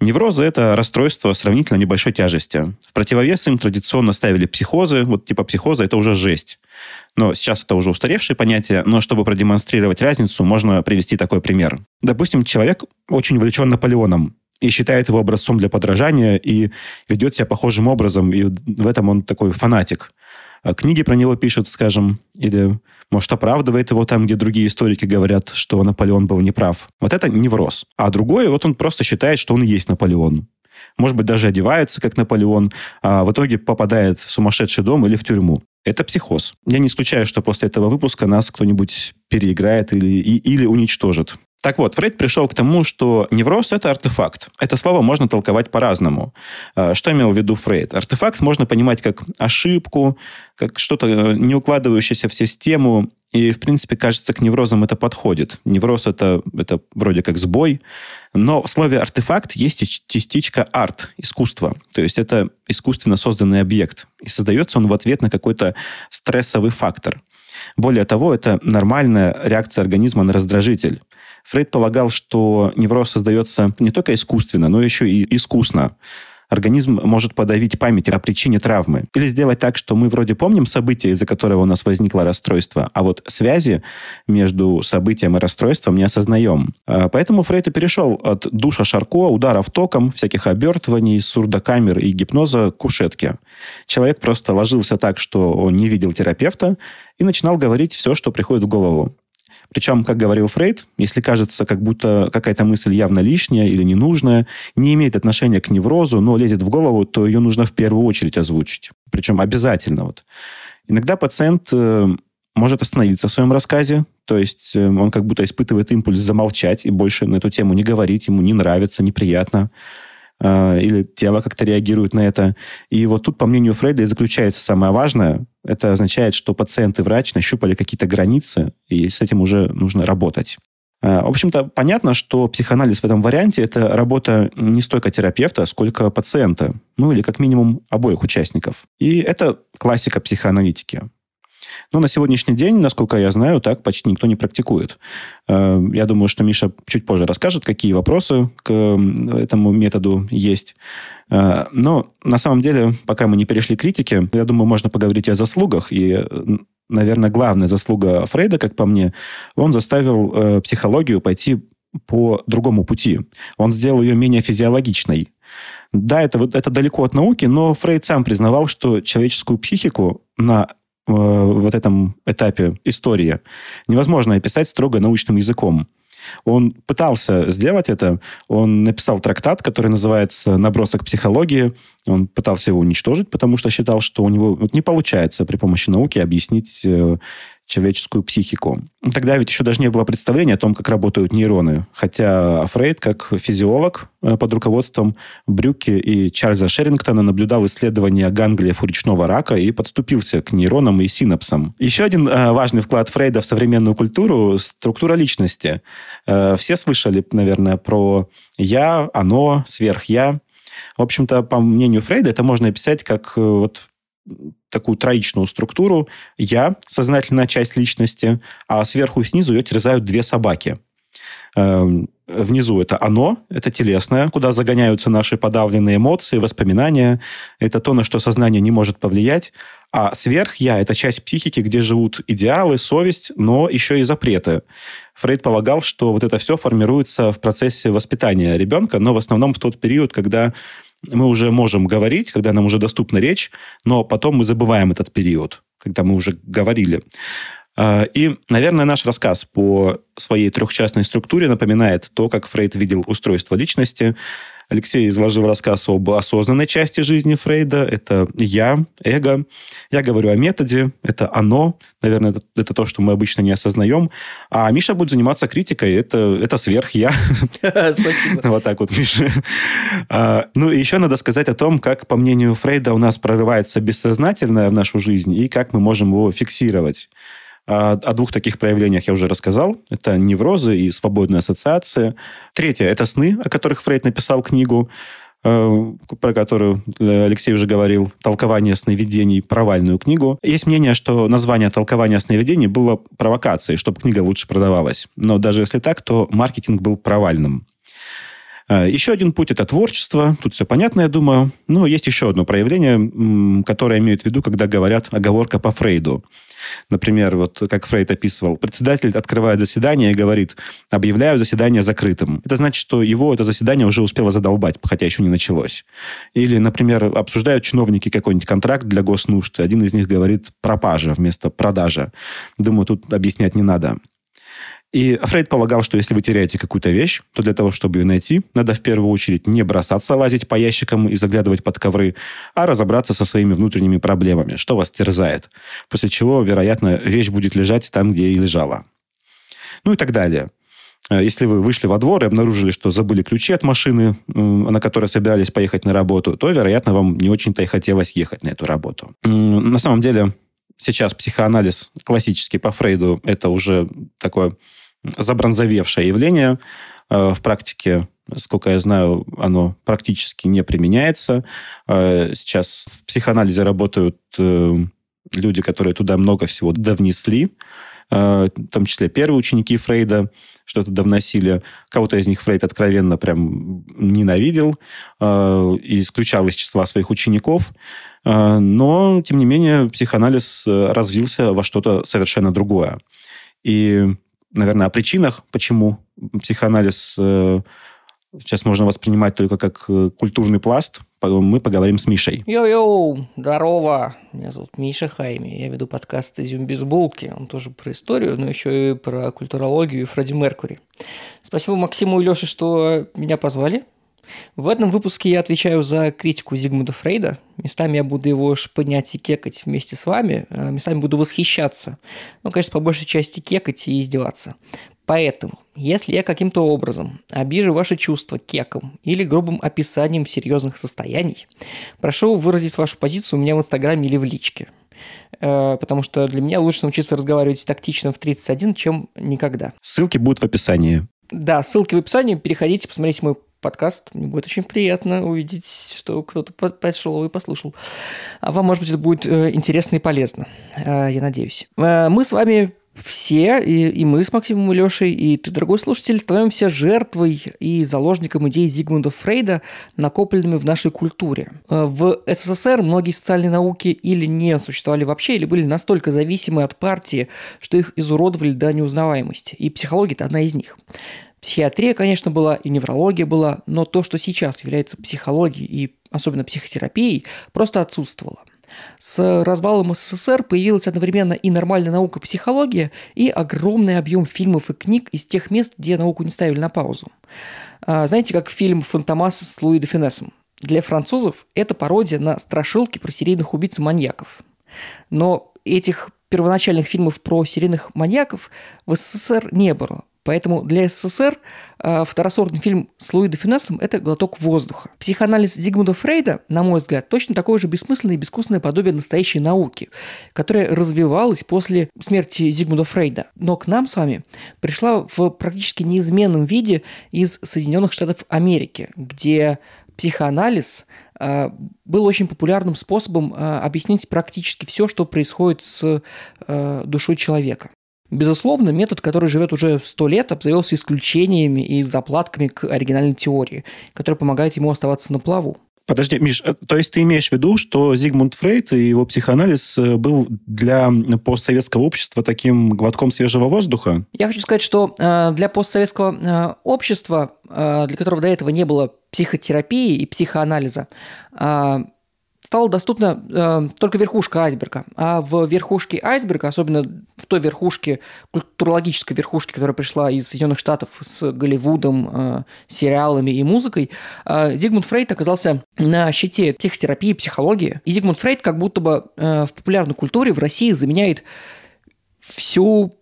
Неврозы – это расстройство сравнительно небольшой тяжести. В противовес им традиционно ставили психозы. Вот типа психоза – это уже жесть. Но сейчас это уже устаревшее понятие, но чтобы продемонстрировать разницу, можно привести такой пример. Допустим, человек очень увлечен Наполеоном и считает его образцом для подражания и ведет себя похожим образом, и в этом он такой фанатик. А книги про него пишут, скажем, или, может, оправдывает его там, где другие историки говорят, что Наполеон был неправ. Вот это невроз. А другой, вот он просто считает, что он и есть Наполеон. Может быть, даже одевается, как Наполеон, а в итоге попадает в сумасшедший дом или в тюрьму. Это психоз. Я не исключаю, что после этого выпуска нас кто-нибудь переиграет или, и, или уничтожит. Так вот, Фрейд пришел к тому, что невроз – это артефакт. Это слово можно толковать по-разному. А, что имел в виду Фрейд? Артефакт можно понимать как ошибку, как что-то э, не укладывающееся в систему, и, в принципе, кажется, к неврозам это подходит. Невроз это, – это вроде как сбой, но в слове «артефакт» есть частичка арт, искусство. То есть это искусственно созданный объект. И создается он в ответ на какой-то стрессовый фактор. Более того, это нормальная реакция организма на раздражитель. Фрейд полагал, что невроз создается не только искусственно, но еще и искусно организм может подавить память о причине травмы. Или сделать так, что мы вроде помним событие, из-за которого у нас возникло расстройство, а вот связи между событием и расстройством не осознаем. А, поэтому Фрейд и перешел от душа Шарко, ударов током, всяких обертываний, сурдокамер и гипноза к кушетке. Человек просто ложился так, что он не видел терапевта, и начинал говорить все, что приходит в голову. Причем, как говорил Фрейд, если кажется, как будто какая-то мысль явно лишняя или ненужная, не имеет отношения к неврозу, но лезет в голову, то ее нужно в первую очередь озвучить. Причем обязательно. Вот. Иногда пациент э, может остановиться в своем рассказе, то есть э, он как будто испытывает импульс замолчать и больше на эту тему не говорить, ему не нравится, неприятно. А, или тело как-то реагирует на это. И вот тут, по мнению Фрейда, и заключается самое важное. Это означает, что пациент и врач нащупали какие-то границы, и с этим уже нужно работать. А, в общем-то, понятно, что психоанализ в этом варианте – это работа не столько терапевта, сколько пациента. Ну, или как минимум обоих участников. И это классика психоаналитики. Но на сегодняшний день, насколько я знаю, так почти никто не практикует. Э, я думаю, что Миша чуть позже расскажет, какие вопросы к этому методу есть. Э, но на самом деле, пока мы не перешли к критике, я думаю, можно поговорить о заслугах. И, наверное, главная заслуга Фрейда, как по мне, он заставил э, психологию пойти по другому пути. Он сделал ее менее физиологичной. Да, это, это далеко от науки, но Фрейд сам признавал, что человеческую психику на Э, вот этом этапе истории невозможно описать строго научным языком. Он пытался сделать это. Он написал трактат, который называется «Набросок психологии». Он пытался его уничтожить, потому что считал, что у него вот не получается при помощи науки объяснить э, человеческую психику. Тогда ведь еще даже не было представления о том, как работают нейроны. Хотя Фрейд, как физиолог э, под руководством Брюки и Чарльза Шерингтона, наблюдал исследования ганглиев у речного рака и подступился к нейронам и синапсам. Еще один э, важный вклад Фрейда в современную культуру – структура личности. Э, все слышали, наверное, про «я», «оно», «сверх-я». В общем-то, по мнению Фрейда, это можно описать как вот такую троичную структуру. Я – сознательная часть личности, а сверху и снизу ее терзают две собаки. Эм, внизу это оно, это телесное, куда загоняются наши подавленные эмоции, воспоминания. Это то, на что сознание не может повлиять. А сверх-я – это часть психики, где живут идеалы, совесть, но еще и запреты. Фрейд полагал, что вот это все формируется в процессе воспитания ребенка, но в основном в тот период, когда мы уже можем говорить, когда нам уже доступна речь, но потом мы забываем этот период, когда мы уже говорили. А, и, наверное, наш рассказ по своей трехчастной структуре напоминает то, как Фрейд видел устройство личности. Алексей изложил рассказ об осознанной части жизни Фрейда. Это я, эго. Я говорю о методе. Это оно. Наверное, это, это то, что мы обычно не осознаем. А Миша будет заниматься критикой. Это, это сверх я. Спасибо. Вот так вот, Миша. А, ну, и еще надо сказать о том, как, по мнению Фрейда, у нас прорывается бессознательное в нашу жизнь и как мы можем его фиксировать. О, двух таких проявлениях я уже рассказал. Это неврозы и свободная ассоциация. Третье – это сны, о которых Фрейд написал книгу, э, про которую Алексей уже говорил, «Толкование сновидений», провальную книгу. Есть мнение, что название «Толкование сновидений» было провокацией, чтобы книга лучше продавалась. Но даже если так, то маркетинг был провальным. Э, еще один путь – это творчество. Тут все понятно, я думаю. Но есть еще одно проявление, которое имеют в виду, когда говорят оговорка по Фрейду. Например, вот как Фрейд описывал, председатель открывает заседание и говорит, объявляю заседание закрытым. Это значит, что его это заседание уже успело задолбать, хотя еще не началось. Или, например, обсуждают чиновники какой-нибудь контракт для госнужд, один из них говорит пропажа вместо продажа. Думаю, тут объяснять не надо. И Фрейд полагал, что если вы теряете какую-то вещь, то для того, чтобы ее найти, надо в первую очередь не бросаться лазить по ящикам и заглядывать под ковры, а разобраться со своими внутренними проблемами, что вас терзает. После чего, вероятно, вещь будет лежать там, где и лежала. Ну и так далее. Э, если вы вышли во двор и обнаружили, что забыли ключи от машины, на которой собирались поехать на работу, то, вероятно, вам не очень-то и хотелось ехать на эту работу. На самом деле, сейчас психоанализ классический по Фрейду – это уже такое забронзовевшее явление. Э, в практике, сколько я знаю, оно практически не применяется. Э, сейчас в психоанализе работают э, люди, которые туда много всего довнесли, в том числе первые ученики Фрейда, что-то довносили. Кого-то из них Фрейд откровенно прям ненавидел и исключал из числа своих учеников. Но, тем не менее, психоанализ развился во что-то совершенно другое. И, наверное, о причинах, почему психоанализ э, сейчас можно воспринимать только как э, культурный пласт, мы поговорим с Мишей. Йоу-йоу, здорово. Меня зовут Миша Хайми. Я веду подкаст «Изюм без булки». Он тоже про историю, но еще и про культурологию и Фредди Меркури. Спасибо Максиму и Леше, что меня позвали. В этом выпуске я отвечаю за критику Зигмунда Фрейда. Местами я буду его шпынять и кекать вместе с вами, а местами буду восхищаться. Ну, конечно, по большей части кекать и издеваться. Поэтому, если я каким-то образом обижу ваши чувства кеком или грубым описанием серьезных состояний, прошу выразить вашу позицию у меня в Инстаграме или в личке. Э, потому что для меня лучше научиться разговаривать тактично в 31, чем никогда. Ссылки будут в описании. Да, ссылки в описании. Переходите, посмотрите мой подкаст. Мне будет очень приятно увидеть, что кто-то пошел и послушал. А вам, может быть, это будет э, интересно и полезно. Э, я надеюсь. Мы с вами все, и, и мы с Максимом и Лешей, и ты, дорогой слушатель, становимся жертвой и заложником идей Зигмунда Фрейда, накопленными в нашей культуре. Э, в СССР многие социальные науки или не существовали вообще, или были настолько зависимы от партии, что их изуродовали до неузнаваемости. И психология – это одна из них. Психиатрия, конечно, была, и неврология была, но то, что сейчас является психологией и особенно психотерапией, просто отсутствовало. С развалом СССР появилась одновременно и нормальная наука психология, и огромный объем фильмов и книг из тех мест, где науку не ставили на паузу. А, знаете, как фильм «Фантомас» с Луи де Финесом? Для французов это пародия на страшилки про серийных убийц и маньяков. Но этих первоначальных фильмов про серийных маньяков в СССР не было. Поэтому для СССР э, второсортный фильм с Луи де Финесом – это глоток воздуха. Психоанализ Зигмунда Фрейда, на мой взгляд, точно такое же бессмысленное и безвкусное подобие настоящей науки, которая развивалась после смерти Зигмунда Фрейда. Но к нам с вами пришла в практически неизменном виде из Соединенных Штатов Америки, где психоанализ э, был очень популярным способом э, объяснить практически все, что происходит с душой человека. Безусловно, метод, который живет уже сто лет, обзавелся исключениями и заплатками к оригинальной теории, которая помогает ему оставаться на плаву. Подожди, Миш, э, то есть ты имеешь в виду, что Зигмунд Фрейд и его психоанализ э, был для постсоветского общества таким глотком свежего воздуха? Я хочу сказать, что э, для постсоветского общества, для которого до этого не было психотерапии и психоанализа, стала доступна э, только верхушка айсберга. А в верхушке айсберга, особенно в той верхушке, культурологической верхушке, которая пришла из Соединенных Штатов с Голливудом, э, сериалами и музыкой, э, Зигмунд Фрейд оказался на щите психотерапии, психологии. И Зигмунд Фрейд как будто бы э, в популярной культуре в России заменяет всю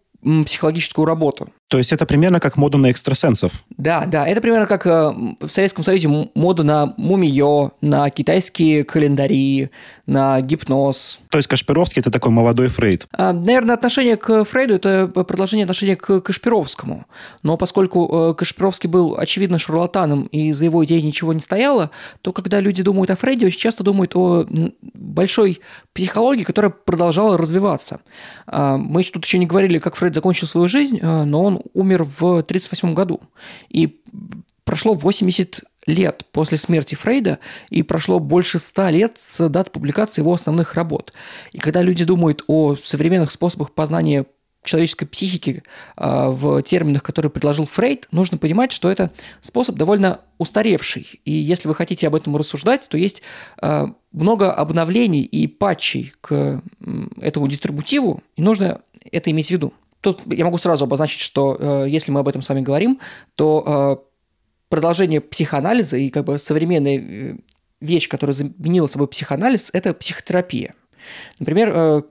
психологическую работу. То есть это примерно как мода на экстрасенсов. Да, да, это примерно как э, в Советском Союзе мода на мумиё, на китайские календари, на гипноз. То есть Кашпировский – это такой молодой Фрейд. А, наверное, отношение к Фрейду – это продолжение отношения к Кашпировскому. Но поскольку э, Кашпировский был, очевидно, шарлатаном, и за его идеей ничего не стояло, то когда люди думают о Фрейде, очень часто думают о большой психологии, которая продолжала развиваться. А, мы тут еще не говорили, как Фрейд закончил свою жизнь, э, но он умер в 1938 году. И прошло 80 лет после смерти Фрейда, и прошло больше 100 лет с даты публикации его основных работ. И когда люди думают о современных способах познания человеческой психики э, в терминах, которые предложил Фрейд, нужно понимать, что это способ довольно устаревший. И если вы хотите об этом рассуждать, то есть э, много обновлений и патчей к этому дистрибутиву, и нужно это иметь в виду. Тут я могу сразу обозначить, что э, если мы об этом с вами говорим, то э, продолжение психоанализа и как бы современная э, вещь, которая заменила собой психоанализ, это психотерапия. Например, э,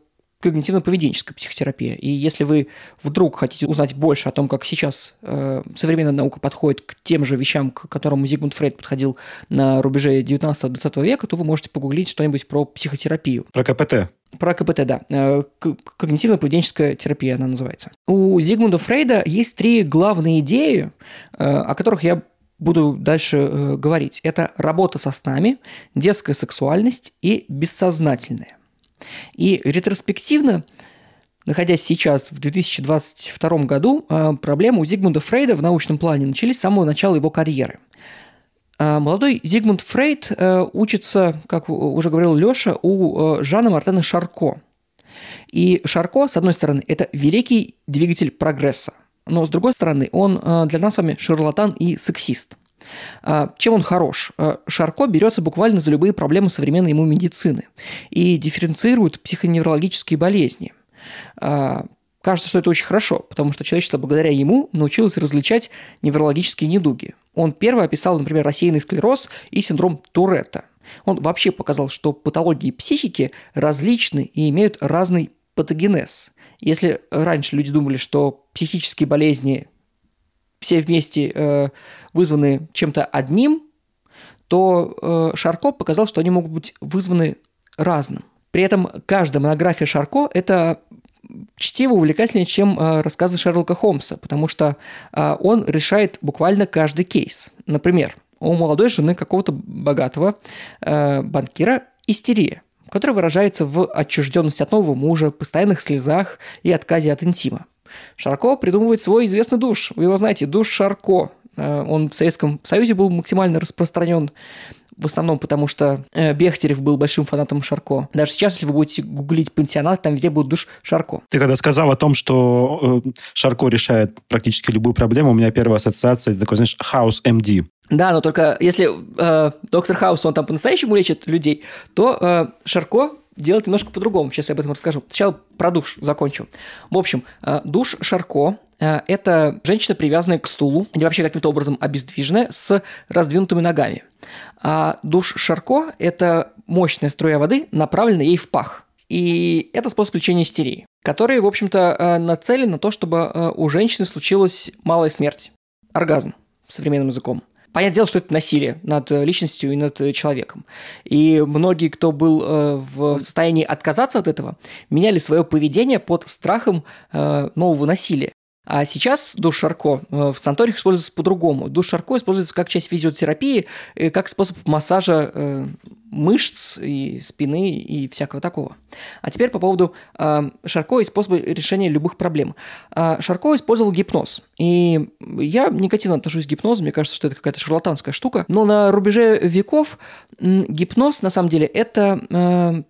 когнитивно-поведенческая психотерапия. И если вы вдруг хотите узнать больше о том, как сейчас э, современная наука подходит к тем же вещам, к которым Зигмунд Фрейд подходил на рубеже 19-20 века, то вы можете погуглить что-нибудь про психотерапию. Про КПТ. Про КПТ, да. Э, когнитивно-поведенческая терапия она называется. У Зигмунда Фрейда есть три главные идеи, э, о которых я буду дальше э, говорить. Это работа со снами, детская сексуальность и бессознательное. И ретроспективно находясь сейчас в 2022 году, э, проблемы у Зигмунда Фрейда в научном плане начались с самого начала его карьеры. Э, молодой Зигмунд Фрейд э, учится, как уже говорил Леша, у Жана Мартена Шарко. И Шарко, с одной стороны, это великий двигатель прогресса, но с другой стороны, он для нас с вами шарлатан и сексист – а, чем он хорош? А, Шарко берется буквально за любые проблемы современной ему медицины и дифференцирует психоневрологические болезни. А, кажется, что это очень хорошо, потому что человечество благодаря ему научилось различать неврологические недуги. Он первый описал, например, рассеянный склероз и синдром Туретта. Он вообще показал, что патологии психики различны и имеют разный патогенез. Если раньше люди думали, что психические болезни все вместе э, вызваны чем-то одним, то э, Шарко показал, что они могут быть вызваны разным. При этом каждая монография Шарко – это чтиво увлекательнее, чем э, рассказы Шерлока Холмса, потому что он решает буквально каждый кейс. Например, у молодой жены какого-то богатого банкира истерия, которая выражается в отчужденности от нового мужа, постоянных слезах и отказе от интима. Шарко придумывает свой известный душ. Вы его знаете, душ Шарко. Э, он в Советском Союзе был максимально распространен в основном потому, что э, Бехтерев был большим фанатом Шарко. Даже сейчас, если вы будете гуглить пансионат, там везде будет душ Шарко. Ты когда сказал о том, что э, Шарко решает практически любую проблему, у меня первая ассоциация такой, знаешь, House MD. Да, но только если э, доктор Хаус, он там по-настоящему лечит людей, то э, Шарко делать немножко по-другому. Сейчас я об этом расскажу. Сначала про душ закончу. В общем, э, душ Шарко э, – это женщина, привязанная к стулу, или вообще каким-то образом обездвиженная, с раздвинутыми ногами. А душ Шарко – это мощная струя воды, направленная ей в пах. И это способ лечения истерии, который, в общем-то, э, нацелен на то, чтобы у женщины случилась малая смерть. Оргазм современным языком. Понятное дело, что это насилие над э, личностью и над э, человеком. И многие, кто был э, в состоянии отказаться от этого, меняли свое поведение под страхом нового насилия. А сейчас душ Шарко в санаториях используется по-другому. Душ Шарко используется как часть физиотерапии, как способ массажа мышц и спины и всякого такого. А теперь по поводу э, Шарко и способа решения любых проблем. Э, Шарко использовал гипноз. И я негативно отношусь к гипнозу, мне кажется, что это какая-то шарлатанская штука. Но на рубеже веков гипноз, на самом деле, это э,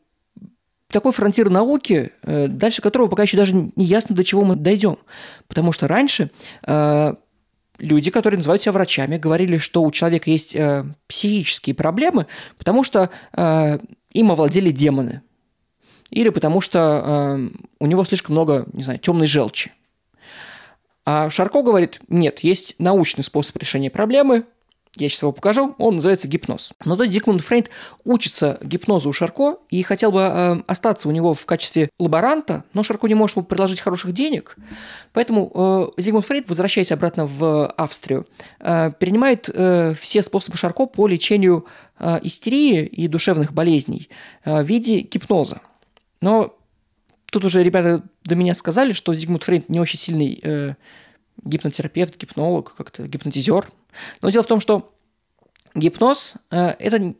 такой фронтир науки, э, дальше которого пока еще даже не ясно, до чего мы дойдем. Потому что раньше э, люди, которые называют себя врачами, говорили, что у человека есть э, психические проблемы, потому что э, им овладели демоны. Или потому что э, у него слишком много, не знаю, темной желчи. А Шарко говорит, нет, есть научный способ решения проблемы, я сейчас его покажу, он называется гипноз. Но то Зигмунд Фрейд учится гипнозу у Шарко и хотел бы э, остаться у него в качестве лаборанта, но Шарко не может ему предложить хороших денег, поэтому э, Зигмунд Фрейд, возвращаясь обратно в Австрию, э, перенимает э, все способы Шарко по лечению э, истерии и душевных болезней э, в виде гипноза. Но тут уже ребята до меня сказали, что Зигмунд Фрейд не очень сильный э, гипнотерапевт, гипнолог, как-то гипнотизер. Но дело в том, что гипноз э, – это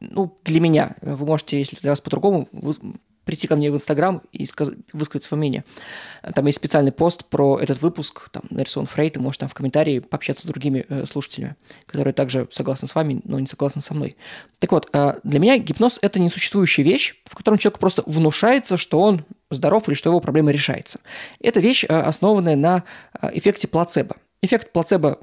ну, для меня, вы можете, если для вас по-другому, прийти ко мне в Инстаграм и сказать, высказать свое мнение. Там есть специальный пост про этот выпуск, там нарисован Фрейд, и можете там в комментарии пообщаться с другими э, слушателями, которые также согласны с вами, но не согласны со мной. Так вот, э, для меня гипноз – это несуществующая вещь, в котором человек просто внушается, что он здоров или что его проблема решается. Это вещь, э, основанная на э, эффекте плацебо. Эффект плацебо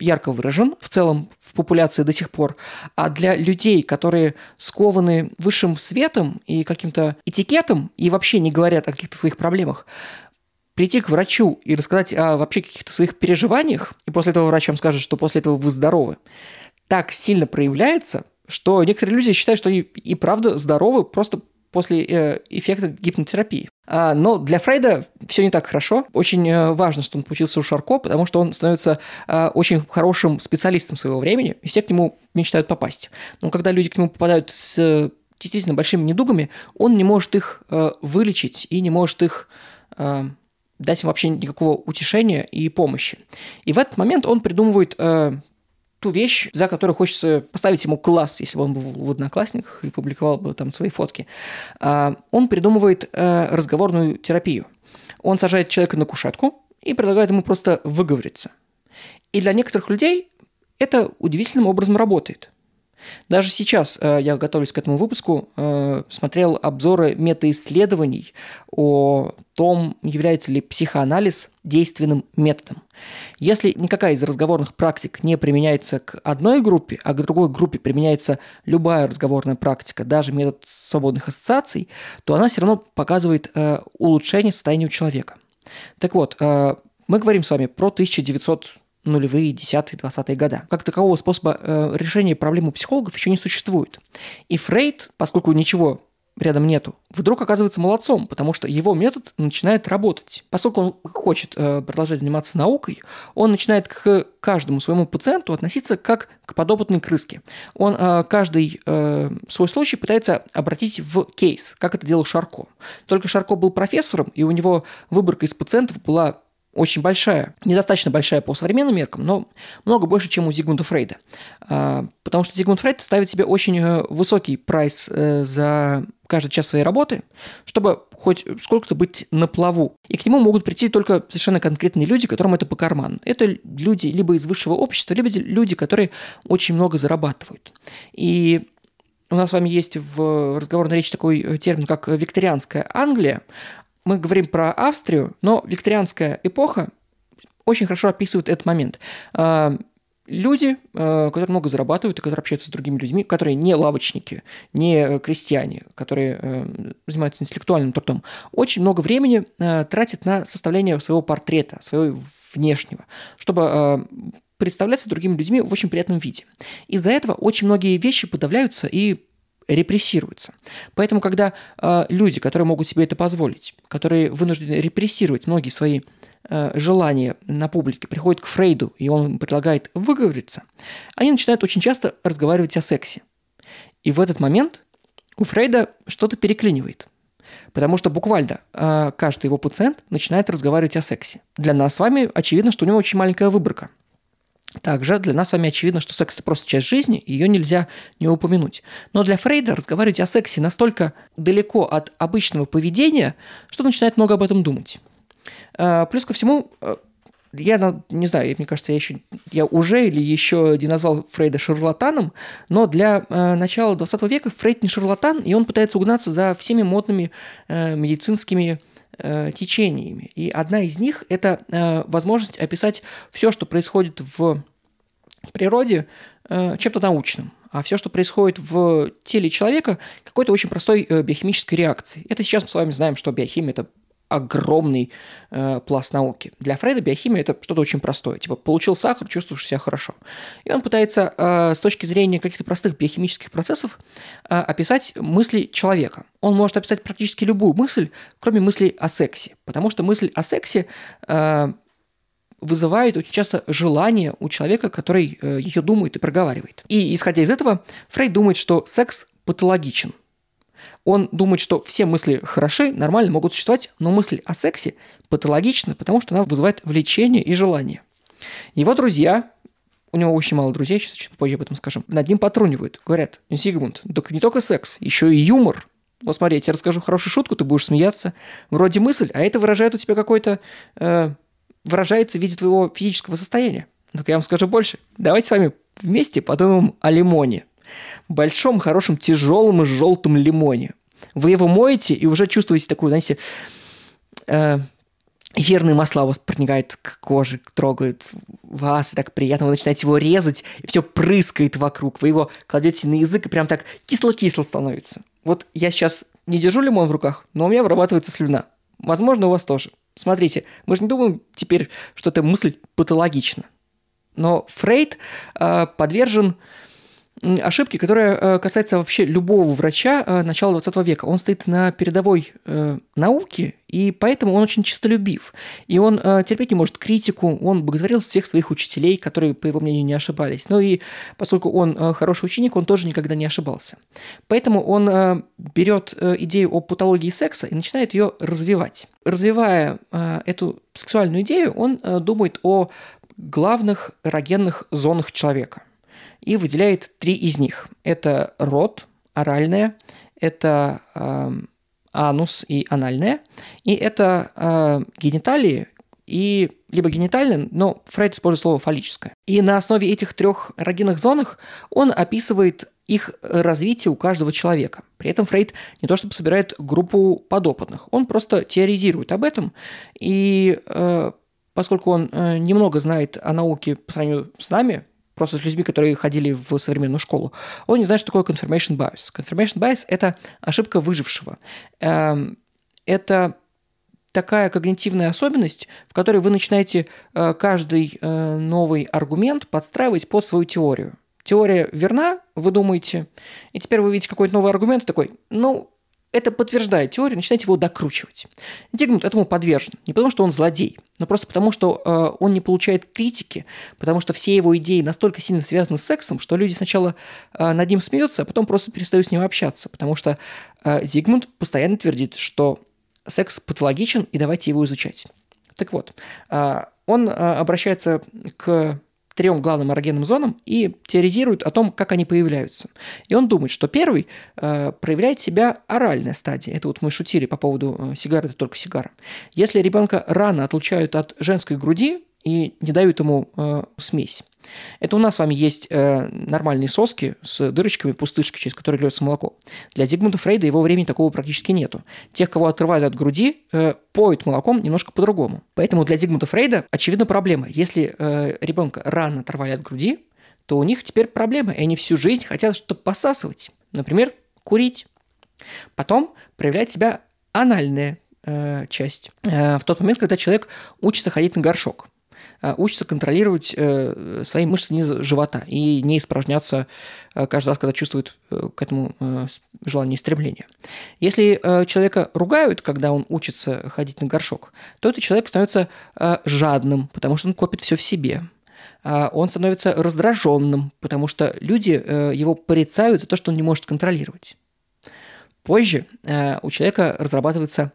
ярко выражен в целом в популяции до сих пор, а для людей, которые скованы высшим светом и каким-то этикетом и вообще не говорят о каких-то своих проблемах, прийти к врачу и рассказать о вообще каких-то своих переживаниях, и после этого врач вам скажет, что после этого вы здоровы, так сильно проявляется, что некоторые люди считают, что они и правда здоровы просто после э, эффекта гипнотерапии. А, но для Фрейда все не так хорошо. Очень э, важно, что он получился у Шарко, потому что он становится э, очень хорошим специалистом своего времени, и все к нему мечтают попасть. Но когда люди к нему попадают с действительно большими недугами, он не может их вылечить и не может их дать им вообще никакого утешения и помощи. И в этот момент он придумывает ту вещь, за которую хочется поставить ему класс, если бы он был в одноклассниках и публиковал бы там свои фотки. А, он придумывает э, разговорную терапию. Он сажает человека на кушетку и предлагает ему просто выговориться. И для некоторых людей это удивительным образом работает – даже сейчас э, я готовлюсь к этому выпуску, э, смотрел обзоры метаисследований о том, является ли психоанализ действенным методом. Если никакая из разговорных практик не применяется к одной группе, а к другой группе применяется любая разговорная практика, даже метод свободных ассоциаций, то она все равно показывает э, улучшение состояния у человека. Так вот, мы говорим с вами про 1900 нулевые, десятые, двадцатые года. Как такового способа э, решения проблем у психологов еще не существует. И Фрейд, поскольку ничего рядом нету, вдруг оказывается молодцом, потому что его метод начинает работать. Поскольку он хочет э, продолжать заниматься наукой, он начинает к каждому своему пациенту относиться как к подопытной крыске. Он э, каждый э, свой случай пытается обратить в кейс, как это делал Шарко. Только Шарко был профессором, и у него выборка из пациентов была очень большая, недостаточно большая по современным меркам, но много больше, чем у Зигмунда Фрейда. А, потому что Зигмунд Фрейд ставит себе очень э, высокий прайс э, за каждый час своей работы, чтобы хоть сколько-то быть на плаву. И к нему могут прийти только совершенно конкретные люди, которым это по карману. Это люди либо из высшего общества, либо люди, которые очень много зарабатывают. И у нас с вами есть в разговорной речи такой э, термин, как викторианская Англия мы говорим про Австрию, но викторианская эпоха очень хорошо описывает этот момент. А, люди, а, которые много зарабатывают и которые общаются с другими людьми, которые не лавочники, не крестьяне, которые э, занимаются интеллектуальным трудом, очень много времени э, тратят на составление своего портрета, своего внешнего, чтобы э, представляться другими людьми в очень приятном виде. Из-за этого очень многие вещи подавляются и репрессируются. Поэтому, когда э, люди, которые могут себе это позволить, которые вынуждены репрессировать многие свои э, желания на публике, приходят к Фрейду, и он предлагает выговориться, они начинают очень часто разговаривать о сексе. И в этот момент у Фрейда что-то переклинивает. Потому что буквально э, каждый его пациент начинает разговаривать о сексе. Для нас с вами очевидно, что у него очень маленькая выборка – также для нас с вами очевидно, что секс – это просто часть жизни, ее нельзя не упомянуть. Но для Фрейда разговаривать о сексе настолько далеко от обычного поведения, что начинает много об этом думать. А, плюс ко всему, э, я не знаю, мне кажется, я еще я уже или еще не назвал Фрейда шарлатаном, но для э, начала 20 века Фрейд не шарлатан, и он пытается угнаться за всеми модными э, медицинскими течениями. И одна из них – это э, возможность описать все, что происходит в природе, э, чем-то научным. А все, что происходит в теле человека, какой-то очень простой э, биохимической реакцией. Это сейчас мы с вами знаем, что биохимия – это огромный э, пласт науки. Для Фрейда биохимия это что-то очень простое. Типа, получил сахар, чувствуешь себя хорошо. И он пытается э, с точки зрения каких-то простых биохимических процессов э, описать мысли человека. Он может описать практически любую мысль, кроме мысли о сексе. Потому что мысль о сексе э, вызывает очень часто желание у человека, который э, ее думает и проговаривает. И исходя из этого, Фрейд думает, что секс патологичен – он думает, что все мысли хороши, нормально могут существовать, но мысль о сексе патологична, потому что она вызывает влечение и желание. Его друзья, у него очень мало друзей, сейчас чуть позже об этом скажу, над ним потрунивают. Говорят, Зигмунд, только не только секс, еще и юмор. Вот смотри, я тебе расскажу хорошую шутку, ты будешь смеяться. Вроде мысль, а это выражает у тебя какой-то... Э, выражается в виде твоего физического состояния. Только я вам скажу больше. Давайте с вами вместе подумаем о лимоне. Большом, хорошем, тяжелом и желтом лимоне. Вы его моете и уже чувствуете такую, знаете, э, эфирные масла у вас проникают к коже, трогают вас, и так приятно, вы начинаете его резать, и все прыскает вокруг. Вы его кладете на язык, и прям так кисло-кисло становится. Вот я сейчас не держу лимон в руках, но у меня вырабатывается слюна. Возможно, у вас тоже. Смотрите, мы же не думаем теперь, что эта мысль патологична. Но Фрейд э, подвержен ошибки, которая э, касается вообще любого врача э, начала 20 века. Он стоит на передовой э, науки, и поэтому он очень чистолюбив. И он терпеть не может критику, он боготворил всех своих учителей, которые, по его мнению, не ошибались. Ну и поскольку он хороший ученик, он тоже никогда не ошибался. Поэтому он берет идею о патологии секса и начинает ее развивать. Развивая эту сексуальную идею, он думает о главных эрогенных зонах человека – и выделяет три из них. Это рот, оральное, это э, анус и анальное, и это э, гениталии и либо генитальное, но Фрейд использует слово фаллическое. И на основе этих трех эрогенных зонах он описывает их развитие у каждого человека. При этом Фрейд не то чтобы собирает группу подопытных, он просто теоризирует об этом, и э, поскольку он э, немного знает о науке по сравнению с нами, просто с людьми, которые ходили в современную школу, он не знает, что такое confirmation bias. Confirmation bias – это ошибка выжившего. Эм, это такая когнитивная особенность, в которой вы начинаете э, каждый э, новый аргумент подстраивать под свою теорию. Теория верна, вы думаете, и теперь вы видите какой-то новый аргумент, такой, ну, это подтверждает теорию, начинаете его докручивать. Дигмунд этому подвержен. Не потому, что он злодей, но просто потому, что э, он не получает критики, потому что все его идеи настолько сильно связаны с сексом, что люди сначала э, над ним смеются, а потом просто перестают с ним общаться, потому что э, Зигмунд постоянно твердит, что секс патологичен, и давайте его изучать. Так вот, а, он а, обращается к трем главным эрогенным зонам и теоризирует о том, как они появляются. И он думает, что первый э, проявляет себя оральная стадия. Это вот мы шутили по поводу э, сигары, это только сигара. Если ребенка рано отлучают от женской груди и не дают ему э, смесь, это у нас с вами есть э, нормальные соски с дырочками, пустышкой, через которые льется молоко. Для Зигмунда Фрейда его времени такого практически нету. Тех, кого отрывают от груди, э, поют молоком немножко по-другому. Поэтому для Зигмунда Фрейда очевидна проблема. Если э, ребенка рано оторвали от груди, то у них теперь проблема, и они всю жизнь хотят что-то посасывать. Например, курить. Потом проявляет себя анальная э, часть. Э, в тот момент, когда человек учится ходить на горшок. Э, учится контролировать э, свои мышцы низа живота и не испражняться э, каждый раз, когда чувствует к этому желание и стремление. Если человека ругают, когда он учится ходить на горшок, то этот человек становится жадным, потому что он копит все в себе. Он становится раздраженным, потому что люди его порицают за то, что он не может контролировать. Позже у человека разрабатывается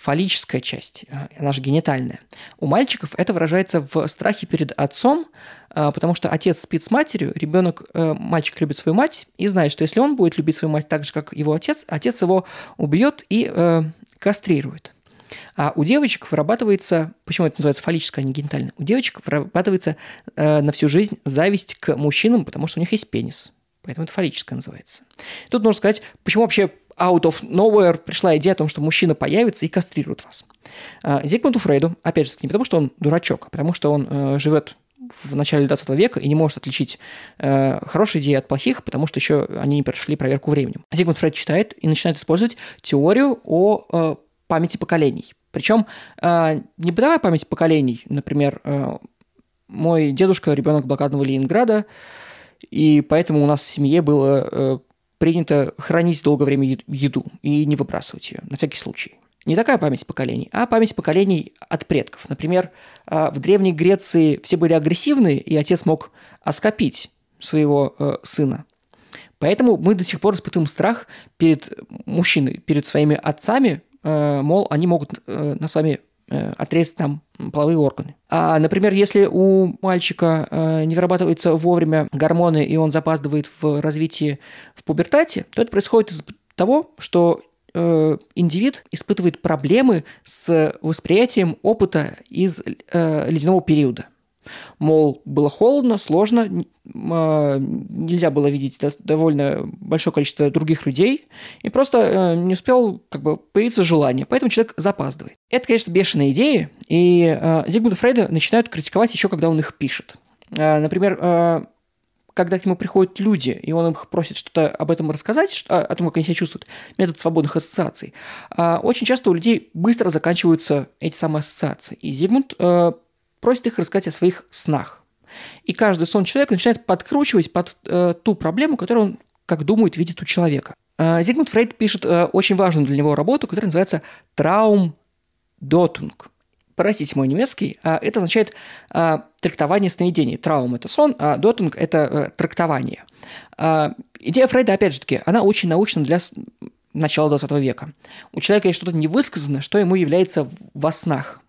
фаллическая часть, э, она же генитальная. У мальчиков это выражается в страхе перед отцом, э, потому что отец спит с матерью, ребенок, э, мальчик любит свою мать и знает, что если он будет любить свою мать так же, как его отец, отец его убьет и э, кастрирует. А у девочек вырабатывается, почему это называется фаллическая, а не генитальная, у девочек вырабатывается э, на всю жизнь зависть к мужчинам, потому что у них есть пенис. Поэтому это фаллическое называется. Тут нужно сказать, почему вообще out of nowhere пришла идея о том, что мужчина появится и кастрирует вас. А, Зигмунду Фрейду, опять же, не потому, что он дурачок, а потому, что он э, живет в начале 20 века и не может отличить э, хорошие идеи от плохих, потому что еще они не прошли проверку временем. Зигмунд Фрейд читает и начинает использовать теорию о э, памяти поколений. Причем э, не бытовая память поколений, например, э, мой дедушка ребенок блокадного Ленинграда, и поэтому у нас в семье было э, принято хранить долгое время еду и не выбрасывать ее, на всякий случай. Не такая память поколений, а память поколений от предков. Например, а, в Древней Греции все были агрессивны, и отец мог оскопить своего э, сына. Поэтому мы до сих пор испытываем страх перед мужчиной, перед своими отцами, э, мол, они могут э, нас вами Э, отрезать там половые органы. А, например, если у мальчика э, не вырабатываются вовремя гормоны, и он запаздывает в развитии в пубертате, то это происходит из того, что э, индивид испытывает проблемы с восприятием опыта из э, ледяного периода. Мол, было холодно, сложно, а, нельзя было видеть довольно большое количество других людей, и просто э, не успел как бы, появиться желание, поэтому человек запаздывает. Это, конечно, бешеная идея, и э, Зигмунда Фрейда начинают критиковать еще, когда он их пишет. Э, например, когда к нему приходят люди, и он их просит что-то об этом рассказать, о том, как они себя чувствуют, метод свободных ассоциаций, очень часто у людей быстро заканчиваются эти самые ассоциации. И Зигмунд просит их рассказать о своих снах. И каждый сон человека начинает подкручивать под э, ту проблему, которую он, как думает, видит у человека. Э, Зигмунд Фрейд пишет э, очень важную для него работу, которая называется «Траум-дотунг». Простите мой немецкий, а это означает э, трактование сновидений. Траум – это сон, а дотунг – это э, трактование. Э, идея Фрейда, опять же таки, она очень научна для начала 20 века. У человека есть что-то невысказанное, что ему является во снах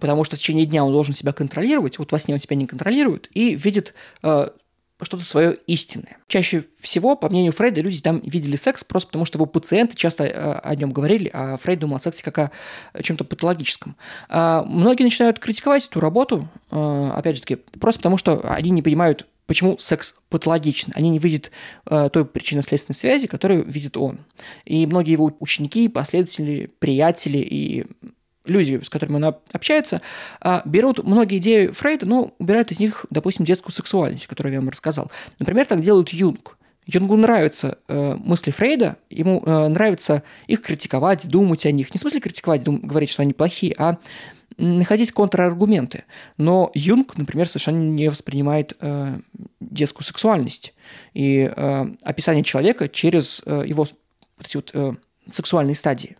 потому что в течение дня он должен себя контролировать, вот во сне он себя не контролирует, и видит э, что-то свое истинное. Чаще всего, по мнению Фрейда, люди там видели секс просто потому, что его пациенты часто э, о нем говорили, а Фрейд думал о сексе как о чем-то патологическом. А многие начинают критиковать эту работу, э, опять же таки, просто потому, что они не понимают, почему секс патологичен. Они не видят э, той причинно-следственной связи, которую видит он. И многие его ученики, последователи, приятели и люди, с которыми он общается, а, берут многие идеи Фрейда, но убирают из них, допустим, детскую сексуальность, которую я вам рассказал. Например, так делают Юнг. Юнгу нравятся э, мысли Фрейда, ему э, нравится их критиковать, думать о них. Не в смысле критиковать, дум, говорить, что они плохие, а находить контраргументы. Но Юнг, например, совершенно не воспринимает э, детскую сексуальность и э, описание человека через э, его вот эти вот, э, сексуальные стадии.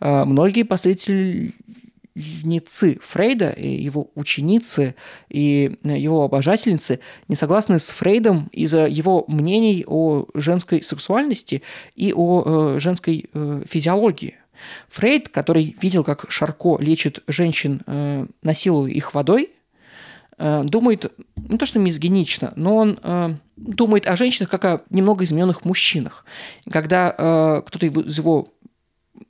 Э, многие последовательницы Фрейда, и его ученицы и его обожательницы не согласны с Фрейдом из-за его мнений о женской сексуальности и о э, женской э, физиологии. Фрейд, который видел, как Шарко лечит женщин, насилуя их водой, думает не то что мизогинично, но он думает о женщинах как о немного измененных мужчинах. Когда кто-то из его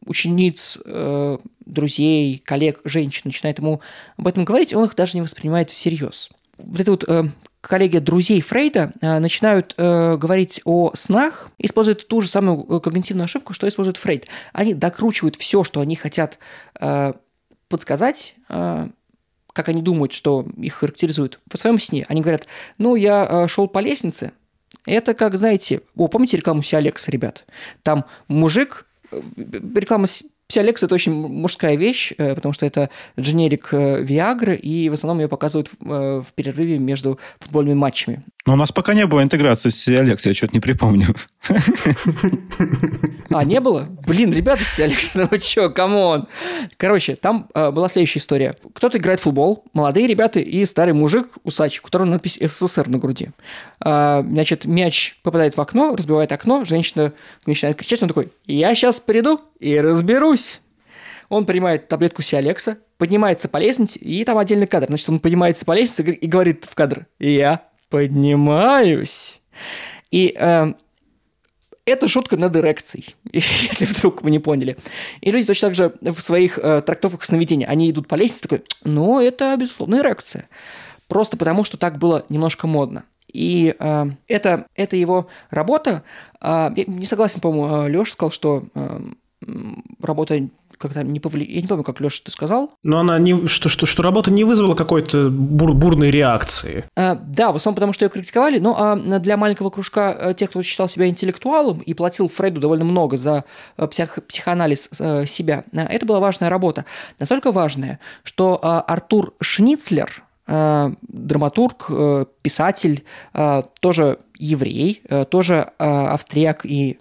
учениц, э, друзей, коллег, женщин начинает ему об этом говорить, он их даже не воспринимает всерьез. Вот это вот э, коллеги друзей Фрейда э, начинают говорить о снах, используют ту же самую когнитивную ошибку, что использует Фрейд. Они докручивают все, что они хотят подсказать, как они думают, что их характеризует в своем сне. Они говорят, ну, я шел по лестнице, это как, знаете, о, помните рекламу Сиалекс, ребят? Там мужик реклама Псиалекс – это очень мужская вещь, э, потому что это дженерик э, Виагры, и в основном ее показывают э, в перерыве между футбольными матчами. Но у нас пока не было интеграции с Псиалекс, я что-то не припомню. А, не было? Блин, ребята, Псиалекс, ну что, come on. Короче, там э, была следующая история. Кто-то играет в футбол, молодые ребята и старый мужик, усач, у которого надпись СССР на груди. А, значит, мяч попадает в окно, разбивает окно, женщина начинает кричать, он такой, я сейчас приду и разберусь. Он принимает таблетку Сиалекса, поднимается по лестнице, и там отдельный кадр. Значит, он поднимается по лестнице и говорит в кадр, я поднимаюсь. И э, это шутка над эрекцией, если вдруг вы не поняли. И люди точно так же в своих э, трактовках сновидения, они идут по лестнице такой, ну, это, безусловно, эрекция. Просто потому, что так было немножко модно. И э, это, это его работа. Э, я не согласен, по-моему, э, Леша сказал, что э, работа как-то не повлияла. Я не помню, как Леша ты сказал. Но она не что что что работа не вызвала какой-то бур, бурной реакции. А, да, в основном потому, что ее критиковали. Но а для маленького кружка э, тех, кто считал себя интеллектуалом и платил Фрейду довольно много за э, псих, психоанализ себя, это была важная работа. Настолько важная, что Артур Шницлер, драматург, писатель, тоже еврей, тоже австрияк и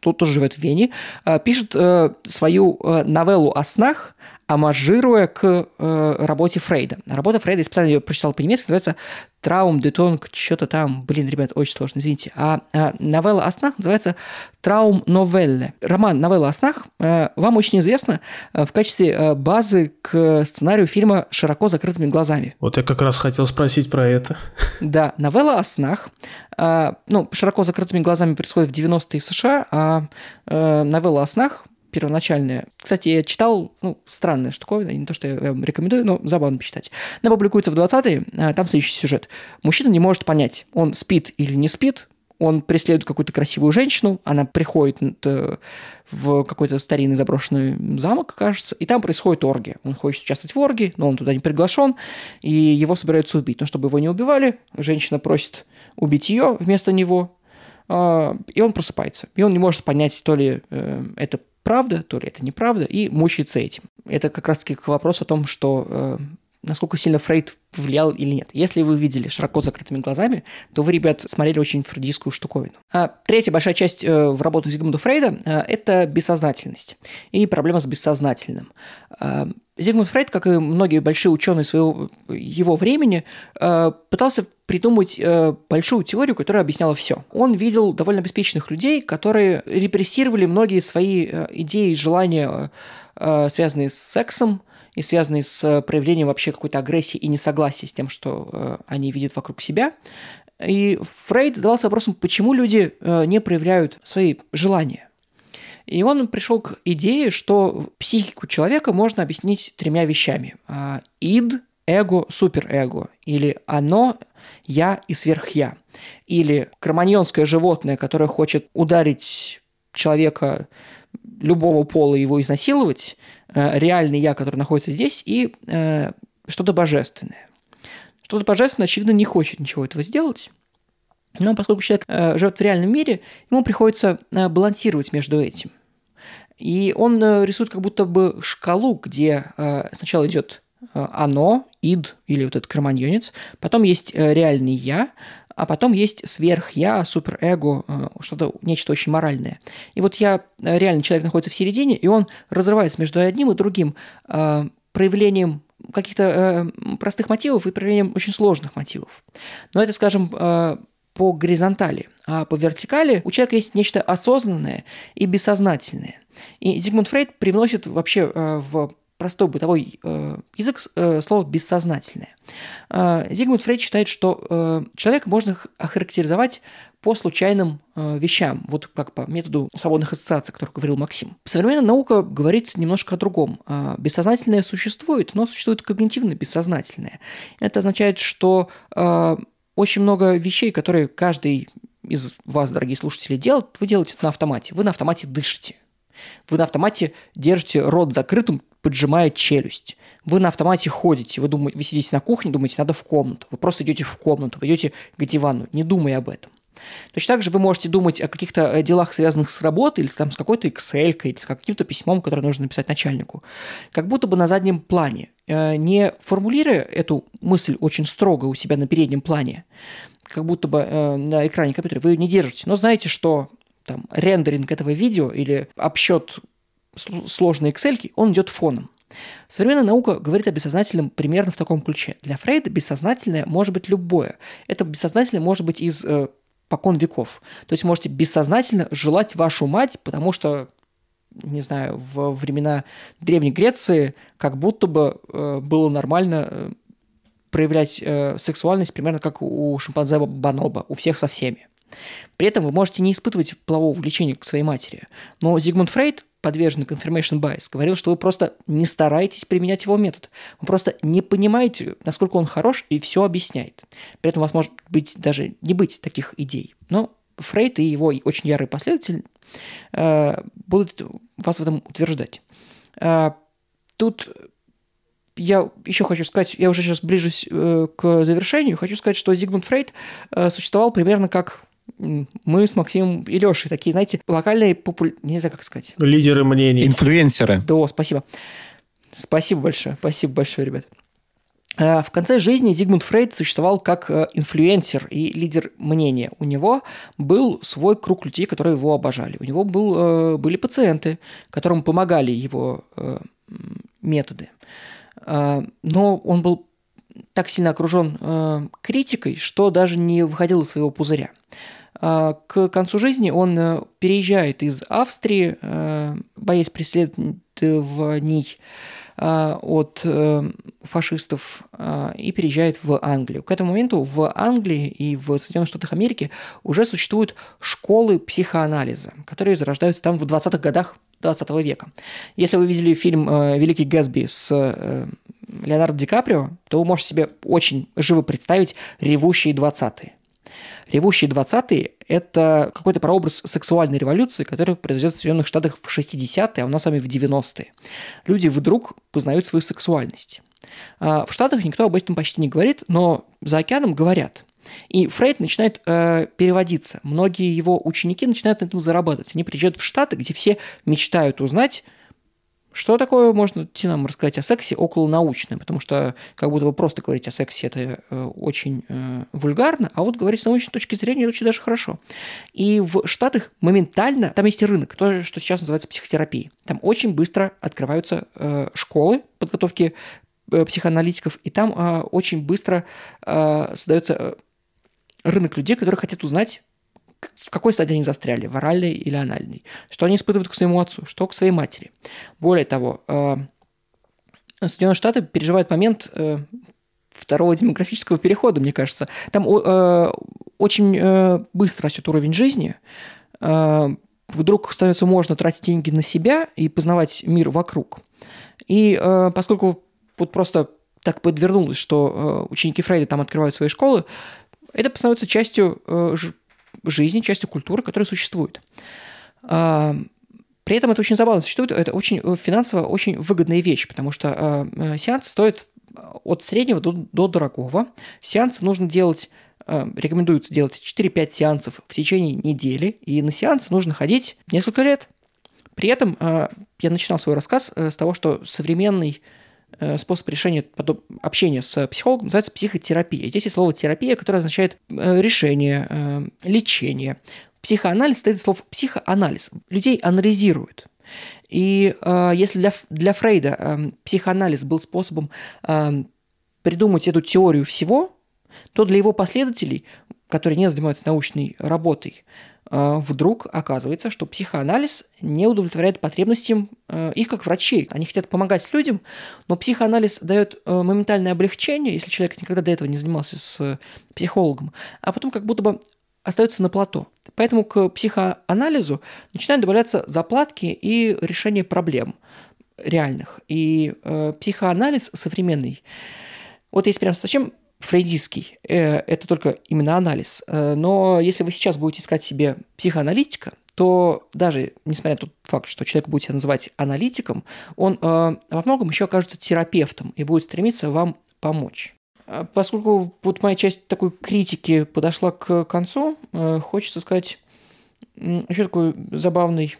тут тоже живет в Вене, э, пишет э, свою э, новеллу о снах, амажируя к работе Фрейда. Работа Фрейда, я специально ее прочитал по-немецки, называется Траум Детонг, что-то там, блин, ребят, очень сложно, извините. А, а новелла о снах называется Траум Новелле. Роман «Новелла о снах» э, вам очень известно э, в качестве э, базы к сценарию фильма «Широко закрытыми глазами». Вот я как раз хотел спросить про это. Да, новелла о снах. Ну, «Широко закрытыми глазами» происходит в 90-е в США, а новелла о снах первоначальная. Кстати, я читал, ну, странная штуковина, не то, что я вам рекомендую, но забавно почитать. Она публикуется в 20-е, а там следующий сюжет. Мужчина не может понять, он спит или не спит, он преследует какую-то красивую женщину, она приходит в какой-то старинный заброшенный замок, кажется, и там происходит оргия. Он хочет участвовать в оргии, но он туда не приглашен, и его собираются убить. Но чтобы его не убивали, женщина просит убить ее вместо него, а, и он просыпается. И он не может понять, то ли э, это правда, то ли это неправда, и мучается этим. Это как раз-таки к вопросу о том, что э, насколько сильно Фрейд влиял или нет. Если вы видели широко закрытыми глазами, то вы, ребят, смотрели очень фрейдистскую штуковину. А третья большая часть э, в работах Зигмунда Фрейда э, – это бессознательность и проблема с бессознательным. Э, Зигмунд Фрейд, как и многие большие ученые своего его времени, э, пытался придумать э, большую теорию, которая объясняла все. Он видел довольно обеспеченных людей, которые репрессировали многие свои э, идеи и желания, связанные с сексом, и связанные с проявлением вообще какой-то агрессии и несогласия с тем, что они видят вокруг себя. И Фрейд задавался вопросом, почему люди не проявляют свои желания. И он пришел к идее, что психику человека можно объяснить тремя вещами. А, ид, эго, суперэго. Или оно, я и сверхя. Или кроманьонское животное, которое хочет ударить человека любого пола и его изнасиловать, э, реальный я, который находится здесь, и э, что-то божественное. Что-то божественное, очевидно, не хочет ничего этого сделать. Но поскольку человек э, живет в реальном мире, ему приходится балансировать между этим. И он э, рисует как будто бы шкалу, где э, сначала идет э, оно, ид или вот этот кроманьонец, потом есть реальный я, а потом есть сверх-я, суперэго, э, что-то, нечто очень моральное. И вот я, реальный человек находится в середине, и он разрывается между одним и другим проявлением каких-то простых мотивов и проявлением очень сложных мотивов. Но это, скажем, по горизонтали, а по вертикали у человека есть нечто осознанное и бессознательное. И Зигмунд Фрейд привносит вообще э, в простой бытовой э, язык э, слово «бессознательное». Зигмунд Фрейд считает, что человека можно охарактеризовать по случайным вещам, вот как по методу свободных ассоциаций, о которых говорил Максим. Современная наука говорит немножко о другом. Бессознательное существует, но существует когнитивно бессознательное. Это означает, что очень много вещей, которые каждый из вас, дорогие слушатели, делает, вы делаете это на автомате. Вы на автомате дышите. Вы на автомате держите рот закрытым, поджимая челюсть. Вы на автомате ходите, вы, думаете, вы сидите на кухне, думаете, надо в комнату. Вы просто идете в комнату, вы идете к дивану, не думая об этом. Точно так же вы можете думать о каких-то э, делах, связанных с работой, или там, с какой-то Excel, или с каким-то письмом, которое нужно написать начальнику, как будто бы на заднем плане, э, не формулируя эту мысль очень строго у себя на переднем плане, как будто бы э, на экране компьютера, вы ее не держите, но знаете, что там, рендеринг этого видео или обсчет сложной Excel, он идет фоном. Современная наука говорит о бессознательном примерно в таком ключе. Для Фрейда бессознательное может быть любое. Это бессознательное может быть из э, покон веков. То есть можете бессознательно желать вашу мать, потому что не знаю, в времена Древней Греции как будто бы э, было нормально э, проявлять э, сексуальность примерно как у шимпанзе Бонобо, у всех со всеми. При этом вы можете не испытывать полового влечения к своей матери. Но Зигмунд Фрейд, подверженный confirmation bias, говорил, что вы просто не стараетесь применять его метод. Вы просто не понимаете, насколько он хорош и все объясняет. При этом у вас может быть даже не быть таких идей. Но Фрейд и его очень ярый последователь э, будут вас в этом утверждать. Э, тут я еще хочу сказать, я уже сейчас ближусь э, к завершению, хочу сказать, что Зигмунд Фрейд э, существовал примерно как мы с Максимом и Лешей такие, знаете, локальные популь... Не знаю, как сказать. Лидеры мнений. Инфлюенсеры. Да, спасибо. Спасибо большое. Спасибо большое, ребят. А, в конце жизни Зигмунд Фрейд существовал как э, инфлюенсер и лидер мнения. У него был свой круг людей, которые его обожали. У него был, э, были пациенты, которым помогали его э, методы. А, но он был так сильно окружен критикой, что даже не выходил из своего пузыря. А, к концу жизни он э, переезжает из Австрии, э, боясь преследований а, от э, фашистов и переезжает в Англию. К этому моменту в Англии и в Соединенных Штатах Америки уже существуют школы психоанализа, которые зарождаются там в 20-х годах 20 века. Если вы видели фильм «Великий Гэтсби» с Леонардо Ди Каприо, то вы можете себе очень живо представить ревущие 20-е. Ревущие 20-е – это какой-то прообраз сексуальной революции, которая произойдет в Соединенных Штатах в 60-е, а у нас с вами в 90-е. Люди вдруг познают свою сексуальность. А в Штатах никто об этом почти не говорит, но за океаном говорят. И Фрейд начинает э, переводиться. Многие его ученики начинают на этом зарабатывать. Они приезжают в Штаты, где все мечтают узнать, что такое можно идти нам рассказать о сексе около научное, потому что как будто бы просто говорить о сексе это э, очень э, вульгарно, а вот говорить с научной точки зрения это очень даже хорошо. И в Штатах моментально, там есть рынок, то, что сейчас называется психотерапией. Там очень быстро открываются э, школы подготовки э, психоаналитиков, и там э, очень быстро э, создается э, рынок людей, которые хотят узнать в какой стадии они застряли, в оральной или анальной, что они испытывают к своему отцу, что к своей матери. Более того, э, Соединенные Штаты переживают момент, э, второго демографического перехода, мне кажется. Там э, очень быстро растет уровень жизни. Вдруг становится можно тратить деньги на себя и познавать мир вокруг. И поскольку вот просто так подвернулось, что ученики Фрейда там открывают свои школы, это становится частью жизни, частью культуры, которая существует. Э, при этом это очень забавно существует, это очень э, финансово очень выгодная вещь, потому что э, э, сеансы стоят от среднего до, до дорогого. Сеансы нужно делать рекомендуется делать 4-5 сеансов в течение недели, и на сеансы нужно ходить несколько лет. При этом я начинал свой рассказ с того, что современный способ решения общения с психологом называется психотерапия. Здесь есть слово терапия, которое означает решение, лечение. Психоанализ стоит слов психоанализ. Людей анализируют. И э, если для, для Фрейда э, психоанализ был способом э, придумать эту теорию всего, то для его последователей, которые не занимаются научной работой, э, вдруг оказывается, что психоанализ не удовлетворяет потребностям э, их как врачей. Они хотят помогать людям, но психоанализ дает э, моментальное облегчение, если человек никогда до этого не занимался с психологом, а потом как будто бы остается на плато. Поэтому к психоанализу начинают добавляться заплатки и решение проблем реальных. И э, психоанализ современный, вот есть прям совсем фрейдистский, э, это только именно анализ. Э, но если вы сейчас будете искать себе психоаналитика, то даже несмотря на тот факт, что человек будет себя называть аналитиком, он э, во многом еще окажется терапевтом и будет стремиться вам помочь. А поскольку вот моя часть такой критики подошла к концу, э, хочется сказать еще такой забавный,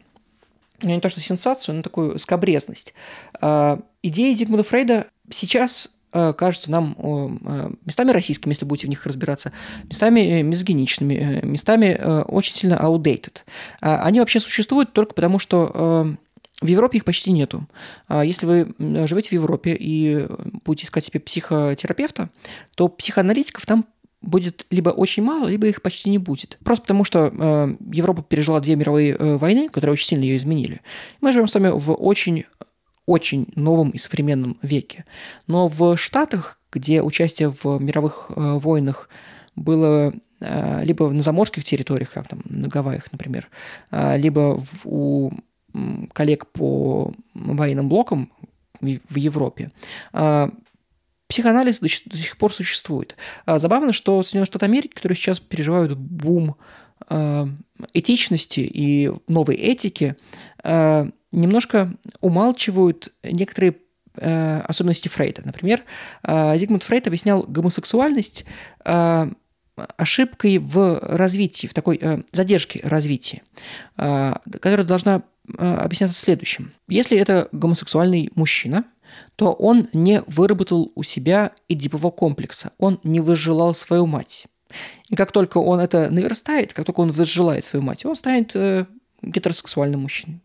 ну, не то что сенсацию, но такую скобрезность. А, идеи Зигмунда Фрейда сейчас э, кажутся нам э, местами российскими, если будете в них разбираться, местами мизогиничными, местами очень сильно outdated. А, они вообще существуют только потому, что в Европе их почти нету. А если вы живете в Европе и будете искать себе психотерапевта, то психоаналитиков там будет либо очень мало, либо их почти не будет. Просто потому, что э, Европа пережила две мировые э, войны, которые очень сильно ее изменили. Мы живем с вами в очень очень новом и современном веке. Но в Штатах, где участие в мировых э, войнах было э, либо на заморских территориях, как там на Гавайях, например, э, либо в, у коллег по военным блокам в Европе, психоанализ до сих пор существует. Забавно, что Соединенные Штаты Америки, которые сейчас переживают бум этичности и новой этики, немножко умалчивают некоторые особенности Фрейда. Например, Зигмунд Фрейд объяснял гомосексуальность ошибкой в развитии, в такой задержке развития, которая должна Э, объясняться следующим. Если это гомосексуальный мужчина, то он не выработал у себя эдипового комплекса, он не возжелал свою мать. И как только он это наверстает, как только он возжелает свою мать, он станет э, гетеросексуальным мужчиной.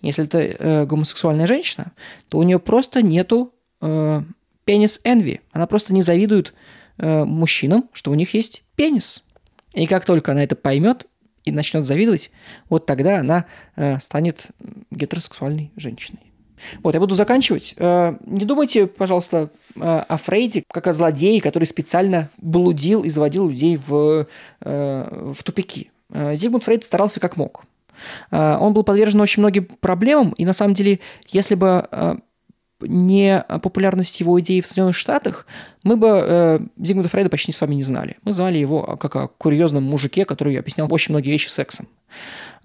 Если это э, гомосексуальная женщина, то у нее просто нету э, пенис энви. Она просто не завидует э, мужчинам, что у них есть пенис. И как только она это поймет, и начнет завидовать, вот тогда она э, станет гетеросексуальной женщиной. Вот, я буду заканчивать. Э, не думайте, пожалуйста, э, о Фрейде как о злодее, который специально блудил и заводил людей в, э, в тупики. Зигмунд Фрейд старался как мог. Э, он был подвержен очень многим проблемам, и на самом деле, если бы э, не популярность его идеи в Соединенных Штатах, мы бы э, Зигмунда Фрейда почти с вами не знали. Мы знали его как о курьезном мужике, который объяснял очень многие вещи сексом.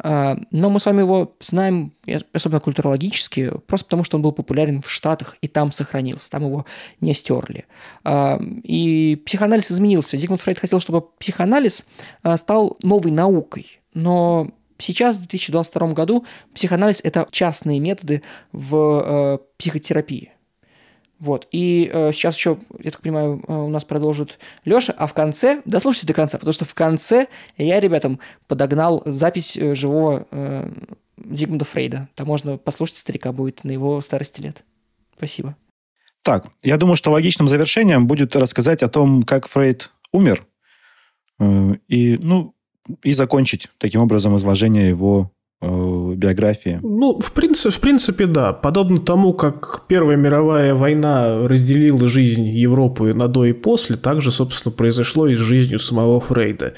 Э, но мы с вами его знаем, особенно культурологически, просто потому что он был популярен в Штатах и там сохранился, там его не стерли. Э, и психоанализ изменился. Зигмунд Фрейд хотел, чтобы психоанализ э, стал новой наукой. Но Сейчас, в 2022 году, психоанализ – это частные методы в э, психотерапии. Вот. И э, сейчас еще, я так понимаю, э, у нас продолжит Леша, а в конце, дослушайте до конца, потому что в конце я ребятам подогнал запись э, живого э, Зигмунда Фрейда. Там можно послушать старика будет на его старости лет. Спасибо. Так, я думаю, что логичным завершением будет рассказать о том, как Фрейд умер. Э, и, ну, и закончить таким образом изложение его э, биографии. Ну, в принципе, в принципе, да. Подобно тому, как Первая мировая война разделила жизнь Европы на до и после, также, собственно, произошло и с жизнью самого Фрейда.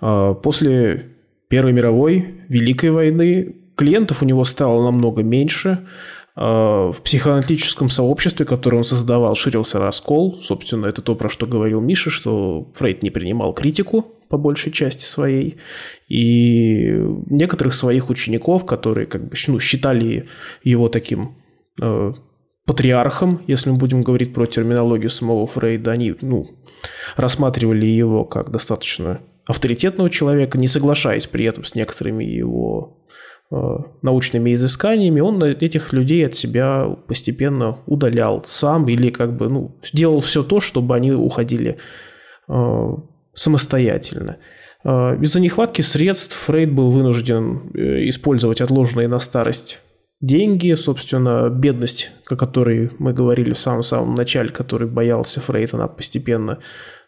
А, после Первой мировой, Великой войны клиентов у него стало намного меньше. А, в психоаналитическом сообществе, которое он создавал, ширился раскол. Собственно, это то, про что говорил Миша, что Фрейд не принимал критику по большей части своей. И некоторых своих учеников, которые как бы, ну, считали его таким э, патриархом, если мы будем говорить про терминологию самого Фрейда, они ну, рассматривали его как достаточно авторитетного человека, не соглашаясь при этом с некоторыми его э, научными изысканиями, он этих людей от себя постепенно удалял сам или как бы ну, сделал все то, чтобы они уходили э, самостоятельно. Э, из-за нехватки средств Фрейд был вынужден э, использовать отложенные на старость деньги, собственно, бедность, о которой мы говорили в самом-самом начале, который боялся Фрейд, она постепенно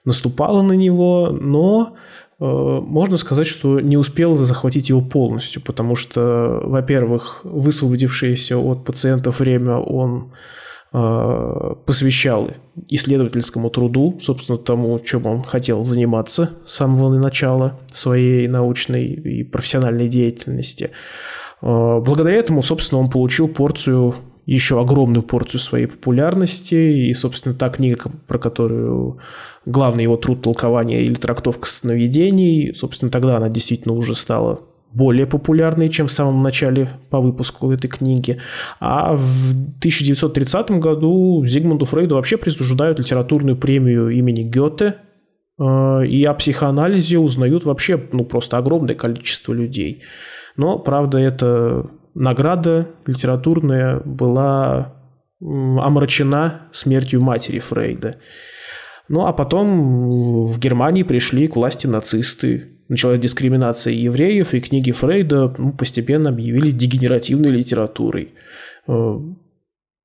наступала на него, но Э, можно сказать, что не успел захватить его полностью, потому что, во-первых, высвободившееся от пациентов время он посвящал исследовательскому труду, собственно, тому, чем он хотел заниматься с самого начала своей научной и профессиональной деятельности. Э, благодаря этому, собственно, он получил порцию еще огромную порцию своей популярности. И, собственно, та книга, про которую главный его труд толкования или трактовка сновидений, собственно, тогда она действительно уже стала более популярной, чем в самом начале по выпуску этой книги. А в 1930 году Зигмунду Фрейду вообще присуждают литературную премию имени Гёте, э, и о психоанализе узнают вообще ну, просто огромное количество людей. Но, правда, это награда литературная была омрачена смертью матери Фрейда. Ну а потом в Германии пришли к власти нацисты. Началась дискриминация евреев, и книги Фрейда ну, постепенно объявили дегенеративной литературой. Э,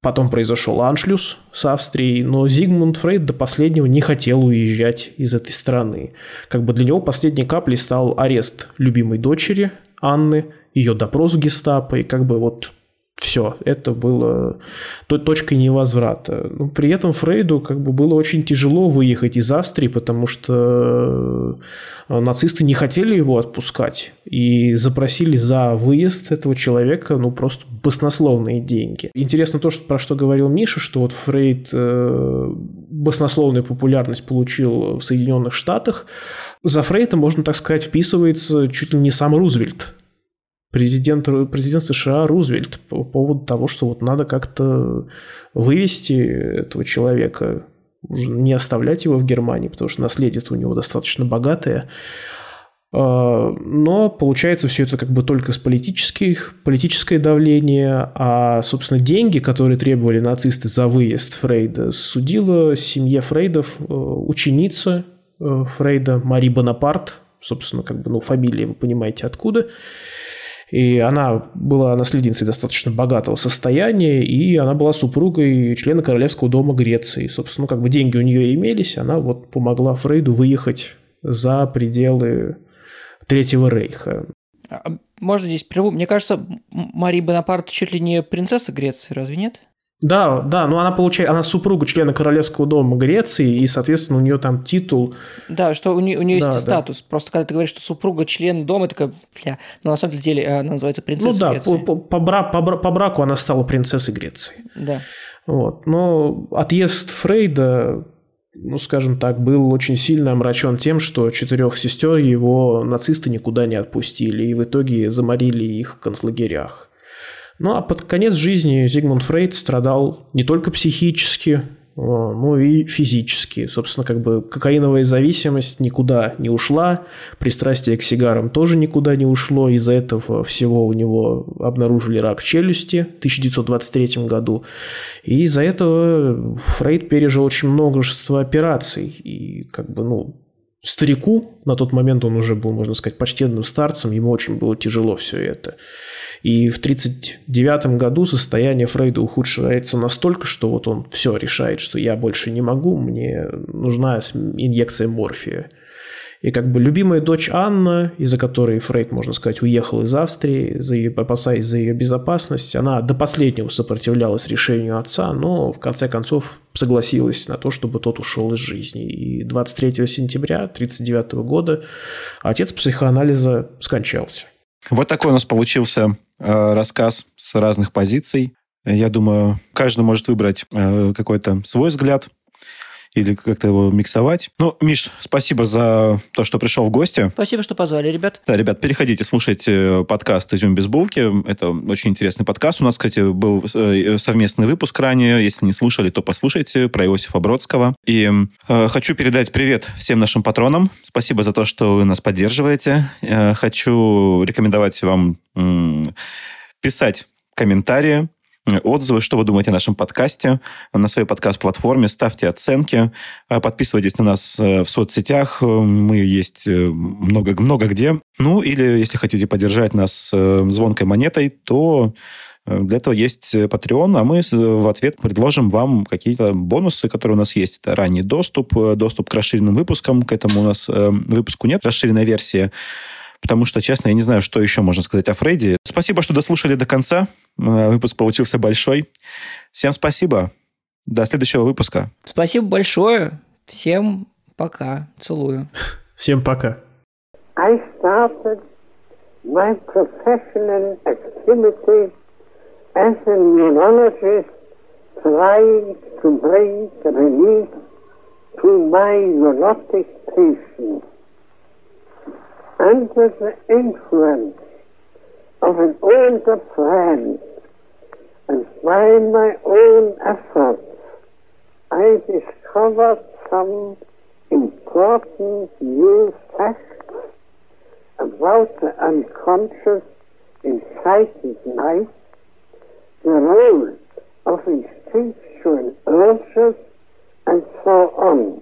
потом произошел аншлюс с Австрией, но Зигмунд Фрейд до последнего не хотел уезжать из этой страны. Как бы для него последней каплей стал арест любимой дочери Анны – ее допрос в гестапо, и как бы вот все, это было той точкой невозврата. Но при этом Фрейду как бы было очень тяжело выехать из Австрии, потому что э, нацисты не хотели его отпускать и запросили за выезд этого человека ну просто баснословные деньги. Интересно то, что, про что говорил Миша, что вот Фрейд э, баснословную популярность получил в Соединенных Штатах. За Фрейда, можно так сказать, вписывается чуть ли не сам Рузвельт президент, президент США Рузвельт по поводу того, что вот надо как-то вывести этого человека, не оставлять его в Германии, потому что наследие у него достаточно богатое. А, но получается все это как бы только с политических, политическое давление, а, собственно, деньги, которые требовали нацисты за выезд Фрейда, судила семье Фрейдов э, ученица э, Фрейда Мари Бонапарт, собственно, как бы, ну, фамилия, вы понимаете, откуда. И она была наследницей достаточно богатого состояния, и она была супругой члена Королевского дома Греции. Собственно, ну, как бы деньги у нее имелись, она вот помогла Фрейду выехать за пределы Третьего Рейха. А, можно здесь прерву? Мне кажется, Мария Бонапарт чуть ли не принцесса Греции, разве нет? Да, да, но она получает, она супруга члена Королевского дома Греции, и, соответственно, у нее там титул. Да, что у нее, у нее да, есть да. статус. Просто когда ты говоришь, что супруга член дома, такая, бля, но на самом деле она называется принцессой ну, да, Греции. По, по, бра, по, по браку она стала принцессой Греции. Да. Вот. Но отъезд Фрейда, ну, скажем так, был очень сильно омрачен тем, что четырех сестер его нацисты никуда не отпустили, и в итоге заморили их в концлагерях. Ну а под конец жизни Зигмунд Фрейд страдал не только психически, ну и физически. Собственно, как бы кокаиновая зависимость никуда не ушла, пристрастие к сигарам тоже никуда не ушло. Из-за этого всего у него обнаружили рак челюсти в 1923 году. И из-за этого Фрейд пережил очень множество операций. И как бы, ну, старику, на тот момент он уже был, можно сказать, почтенным старцем, ему очень было тяжело все это. И в 1939 году состояние Фрейда ухудшается настолько, что вот он все решает, что я больше не могу, мне нужна инъекция морфия. И как бы любимая дочь Анна, из-за которой Фрейд, можно сказать, уехал из Австрии, за ее, опасаясь за ее безопасность, она до последнего сопротивлялась решению отца, но в конце концов согласилась на то, чтобы тот ушел из жизни. И 23 сентября 1939 года отец психоанализа скончался. Вот такой у нас получился э, рассказ с разных позиций. Я думаю, каждый может выбрать э, какой-то свой взгляд или как-то его миксовать. Ну, Миш, спасибо за то, что пришел в гости. Спасибо, что позвали, ребят. Да, ребят, переходите, слушайте подкаст «Изюм без булки». Это очень интересный подкаст. У нас, кстати, был э, совместный выпуск ранее. Если не слушали, то послушайте про Иосифа Бродского. И э, хочу передать привет всем нашим патронам. Спасибо за то, что вы нас поддерживаете. Э, хочу рекомендовать вам э, писать комментарии, отзывы, что вы думаете о нашем подкасте на своей подкаст-платформе. Ставьте оценки, э, подписывайтесь на нас э, в соцсетях. Мы есть э, много, много где. Ну, или если хотите поддержать нас звонкой монетой, то для этого есть Patreon, а мы в ответ предложим вам какие-то бонусы, которые у нас есть. Это ранний доступ, доступ к расширенным выпускам. К этому у нас выпуску нет расширенной версии потому что, честно, я не знаю, что еще можно сказать о Фредди. Спасибо, что дослушали до конца. Э, выпуск получился большой. Всем спасибо. До следующего выпуска. Спасибо большое. Всем пока. Целую. Всем пока. I started my professional activity as a neurologist trying to bring relief to my neurotic patients. under the influence of an older friend and by my own efforts I discovered some important new facts about the unconscious in life, the role of instinctual urges, and so on.